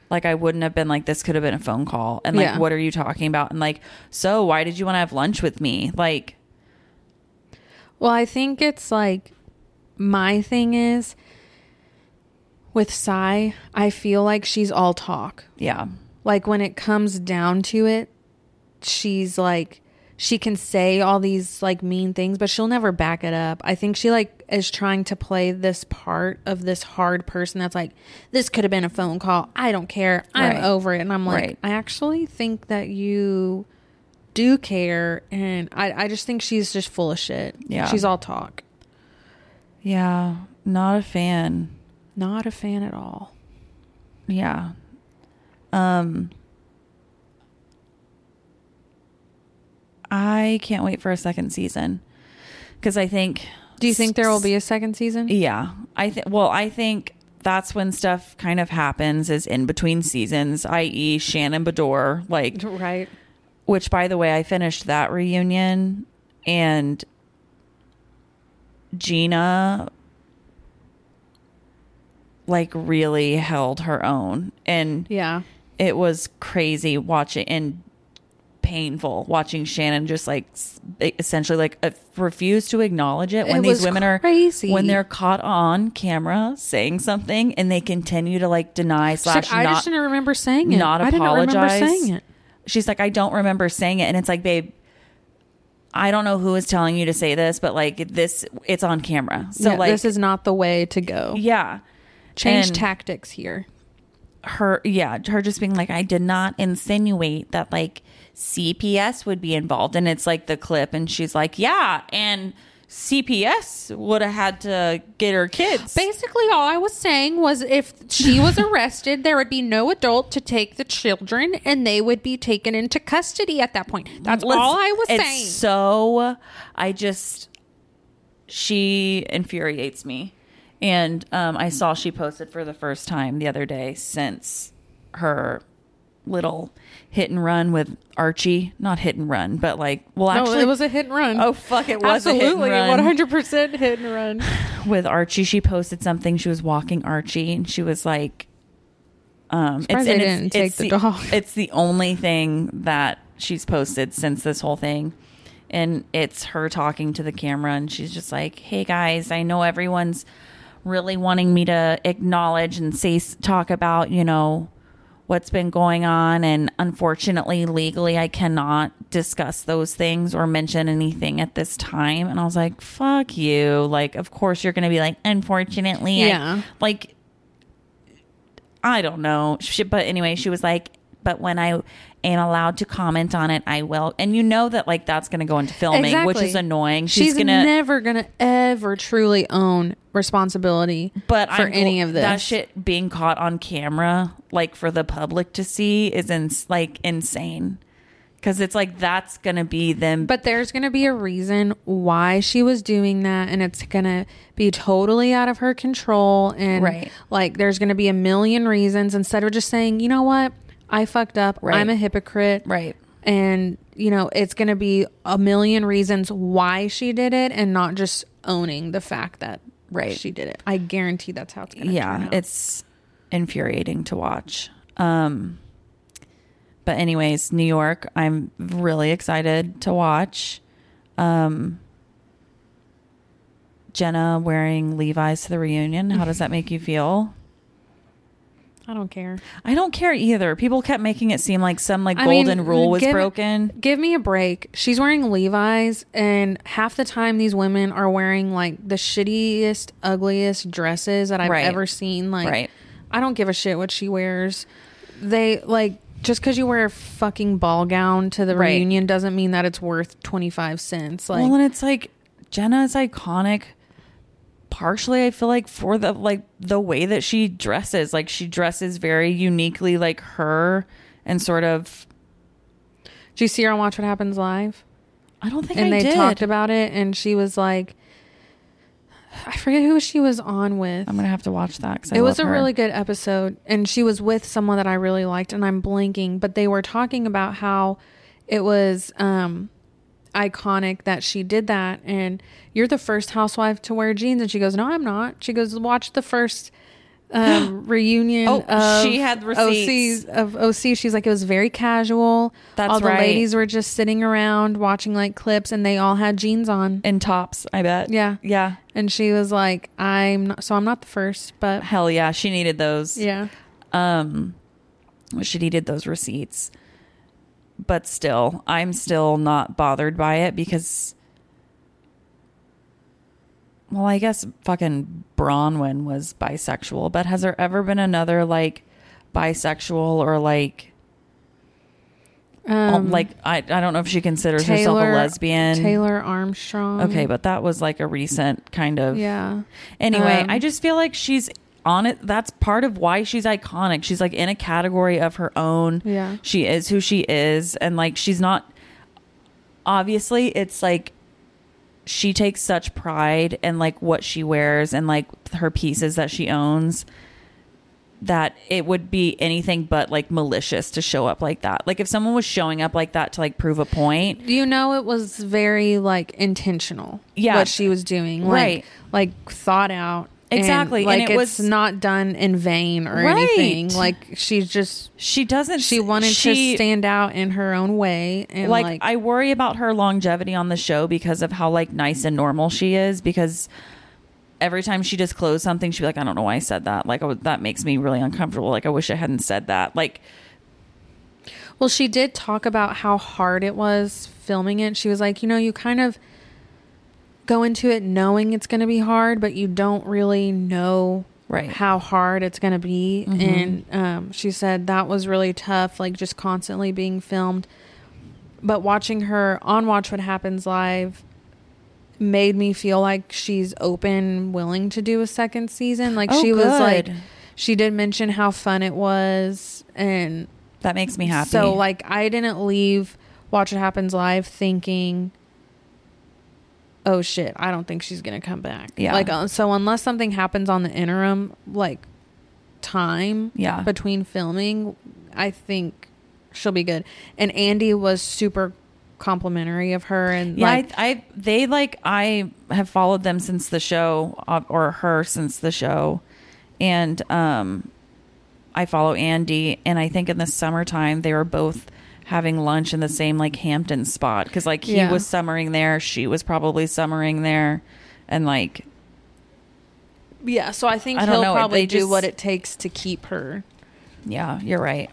Like, I wouldn't have been like, this could have been a phone call. And like, Yeah. what are you talking about? And like, so why did you want to have lunch with me? Like, Well, I think it's like my thing is with Sai, I feel like she's all talk. yeah. Like when it comes down to it, she's like she can say all these like mean things, but she'll never back it up. I think she like is trying to play this part of this hard person that's like this could have been a phone call. I don't care. I'm Right. over it. And I'm like Right. I actually think that you do care and I I just think she's just full of shit. Yeah. She's all talk. Yeah, not a fan. Not a fan at all. Yeah. Um I can't wait for a second season cuz I think Do you think there will be a second season? Yeah. I think well, I think that's when stuff kind of happens is in between seasons, i.e. Shannon Beador, like Right. which by the way, I finished that reunion and Gina like really held her own and Yeah. it was crazy watching and painful watching Shannon just like essentially like uh, refuse to acknowledge it when It these women crazy. are when they're caught on camera saying something and they continue to like deny She's like, slash I not just didn't remember saying it. not I apologize. saying it. she's like, I don't remember saying it. And it's like, babe, I don't know who is telling you to say this, but like this, it's on camera. So Yeah, like, this is not the way to go. yeah. Change And tactics here. Her, yeah, her just being like, I did not insinuate that like CPS would be involved. And it's like the clip, and she's like, yeah. And CPS would have had to get her kids. Basically, all I was saying was if she was [LAUGHS] arrested, there would be no adult to take the children, and they would be taken into custody at that point. That's all I was it's saying. So I just she infuriates me. And um, I saw she posted for the first time the other day since her little hit and run with Archie. Not hit and run, but like well no, actually it was a hit and run. Oh fuck it was Absolutely, a hit and one run. hundred percent hit and run. [SIGHS] with Archie. She posted something. She was walking Archie, and she was like, um, Surprised they didn't take the dog. [LAUGHS] It's the only thing that she's posted since this whole thing, and it's her talking to the camera, and she's just like, "Hey guys, I know everyone's really wanting me to acknowledge and say talk about, you know." What's been going on, and unfortunately, legally, I cannot discuss those things or mention anything at this time. And I was like, "Fuck you!" Like, of course, you're going to be like, "Unfortunately, I- Yeah. like I don't know. She, but anyway, she was like, but when I am allowed to comment on it, I will. And you know that like that's going to go into filming, which is annoying. She's, She's, going to, never gonna ever truly own responsibility but for I'm any of this. that shit being caught on camera, like for the public to see, is ins- like insane. because it's like that's gonna be them. But there's going to be a reason why she was doing that, and it's going to be totally out of her control. And Right. like, there's going to be a million reasons instead of just saying, you know what, I fucked up. Right. I'm a hypocrite. right. And, you know, it's going to be a million reasons why she did it and not just owning the fact that Right. she did it. I guarantee that's how it's going to turn yeah it's infuriating to watch um but anyways new york i'm really excited to watch um jenna wearing levi's to the reunion how does that make you feel I don't care. i don't care either people kept making it seem like some like I mean, golden rule was give- broken Give me a break. She's wearing Levi's, and half the time these women are wearing like the shittiest, ugliest dresses that I've Right. ever seen. Like, Right. I don't give a shit what she wears. They like just because you wear a fucking ball gown to the Right. reunion doesn't mean that it's worth twenty five cents. Like, well and it's like jenna is iconic partially i feel like for the like the way that she dresses like she dresses very uniquely like her and sort of did you see her on Watch What Happens Live? i don't think I did. And i they did talked about it, and she was like, I forget who she was on with. i'm gonna have to watch that because it was a really good episode and she was with someone that i really liked and i'm blinking but they were talking about how it was um iconic that she did that. And you're the first housewife to wear jeans. And she goes no i'm not. She goes watch the first um [GASPS] reunion Oh, of she had receipts. OC, of OC she's like it was very casual. That's all the right. ladies were just sitting around watching like clips and they all had jeans on. And tops i bet. Yeah. yeah. And she was like i'm not so i'm not the first but hell yeah she needed those. Yeah. Um she needed those receipts but still i'm still not bothered by it because well i guess fucking Braunwyn was bisexual but has there ever been another like bisexual or like um, like I, I don't know if she considers herself a lesbian Taylor Armstrong. okay but that was like a recent kind of yeah, Anyway, Um, I just feel like she's on it. That's part of why she's iconic. She's like in a category of her own. Yeah. She is who she is. And like, she's not, obviously, it's like she takes such pride in like what she wears and like her pieces that she owns that it would be anything but like malicious to show up like that. Like, if someone was showing up like that to like prove a point, you know it was very like intentional. Yeah. what she was doing, like, Right. Like thought out. And, Exactly, and like it it's was- not done in vain or Right. anything. Like she's just she doesn't, she wanted she- to stand out in her own way and like, like, I worry about her longevity on the show because of how like nice and normal she is because every time she disclosed something she'd be like I don't know why I said that like would- that makes me really uncomfortable like I wish I hadn't said that like Well, she did talk about how hard it was filming it. She was like, you know, you kind of go into it knowing it's going to be hard, but you don't really know Right. Mm-hmm. how hard it's going to be. And um, she said that was really tough, like just constantly being filmed. But watching her on Watch What Happens Live made me feel like she's open, willing to do a second season. Like Oh, she was like, she did mention how fun it was and that makes me happy so like I didn't leave Watch What Happens Live thinking oh shit, I don't think she's to come back. Yeah. Like uh, so unless something happens on the interim like time Yeah. between filming, I think she'll be good. And Andy was super complimentary of her and yeah like I, I they like I have followed them since the show uh, or her since the show and um I follow Andy and I think in the summertime they were both having lunch in the same like Hampton spot because like he Yeah. was summering there she was probably summering there and like yeah, so I think I he'll know, probably they do just- what it takes to keep her. yeah you're right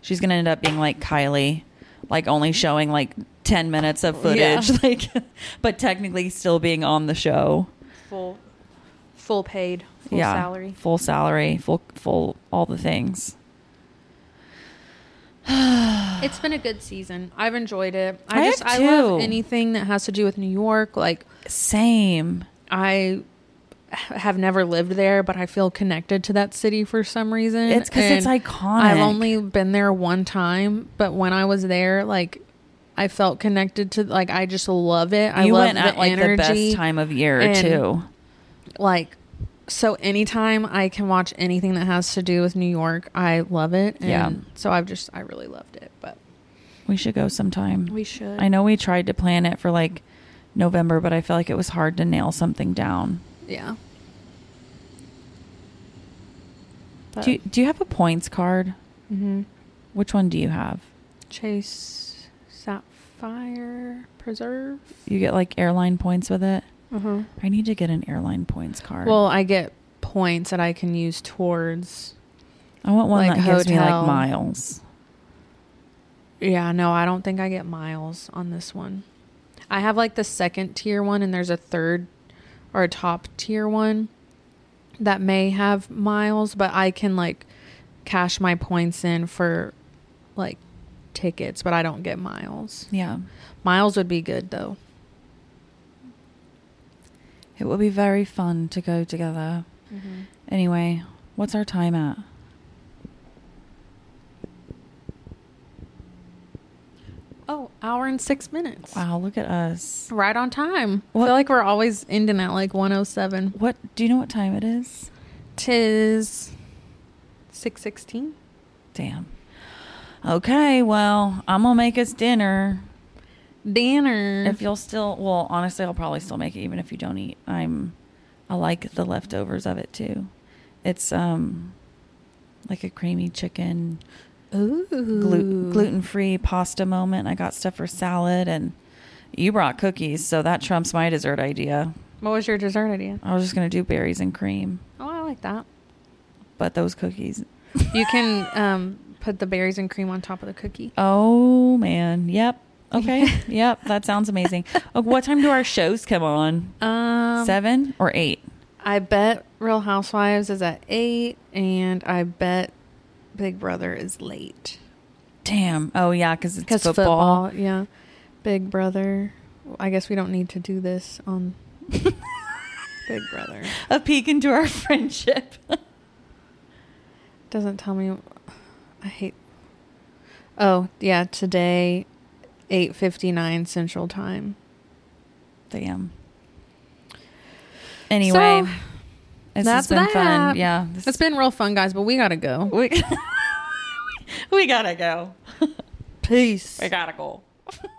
she's gonna end up being like Kylie like only showing like 10 minutes of footage Yeah. [LAUGHS] like but technically still being on the show Full full paid, full yeah, salary. full salary, full full all the things. [SIGHS] It's been a good season. I've enjoyed it. I, I just I love anything that has to do with New York. Like Same. I have never lived there, but I feel connected to that city for some reason. It's because it's iconic. I've only been there one time, but when I was there, like I felt connected to like I just love it. I you love went the at like energy. the best time of year and- too. Like so anytime I can watch anything that has to do with New York, I love it. And Yeah. So I've just I really loved it. But We should go sometime. we should. I know we tried to plan it for like November, but I feel like it was hard to nail something down. Yeah. Do you, do you have a points card? Mm-hmm. Which one do you have? Chase Sapphire Preserve. You get like airline points with it. Uh-huh. I need to get an airline points card. Well, I get points that I can use towards. I want one like that gives me like miles. Yeah, no, I don't think I get miles on this one. I have like the second tier one, and there's a third or a top tier one that may have miles, but I can like cash my points in for like tickets, but I don't get miles. Yeah. Miles would be good though. It will be very fun to go together. Mm-hmm. Anyway, what's our time at? Oh, hour and six minutes. Wow, look at us. Right on time. I What- feel like we're always ending at like 107. What do you know what time it is? Tis 616. Damn. Okay, well, I'm gonna make us dinner. Dinner. If you'll still, well, honestly, I'll probably still make it even if you don't eat. I'm, I like the leftovers of it too. It's um, like a creamy chicken, Ooh. glu- gluten free pasta moment. I got stuff for salad, and you brought cookies, so that trumps my dessert idea. What was your dessert idea? I was just gonna do berries and cream, Oh, I like that. but those cookies. You can [LAUGHS] um, put the berries and cream on top of the cookie. Oh man, yep. Okay, [LAUGHS] yep. That sounds amazing. Oh, what time do our shows come on? Um, Seven or eight? I bet Real Housewives is at 8, and I bet Big Brother is late. Damn. Oh yeah, because it's Because football. football. yeah. Big Brother. I guess we don't need to do this on [LAUGHS] Big Brother. A peek into our [LAUGHS] friendship. Doesn't tell me. I hate. Oh yeah, today, eight fifty nine Central Time. Damn. Anyway, So, this that's has been that. fun. Yeah, this It's been real fun, guys, but we gotta go. [LAUGHS] we, we gotta go. Peace. We gotta go. Bye. [LAUGHS]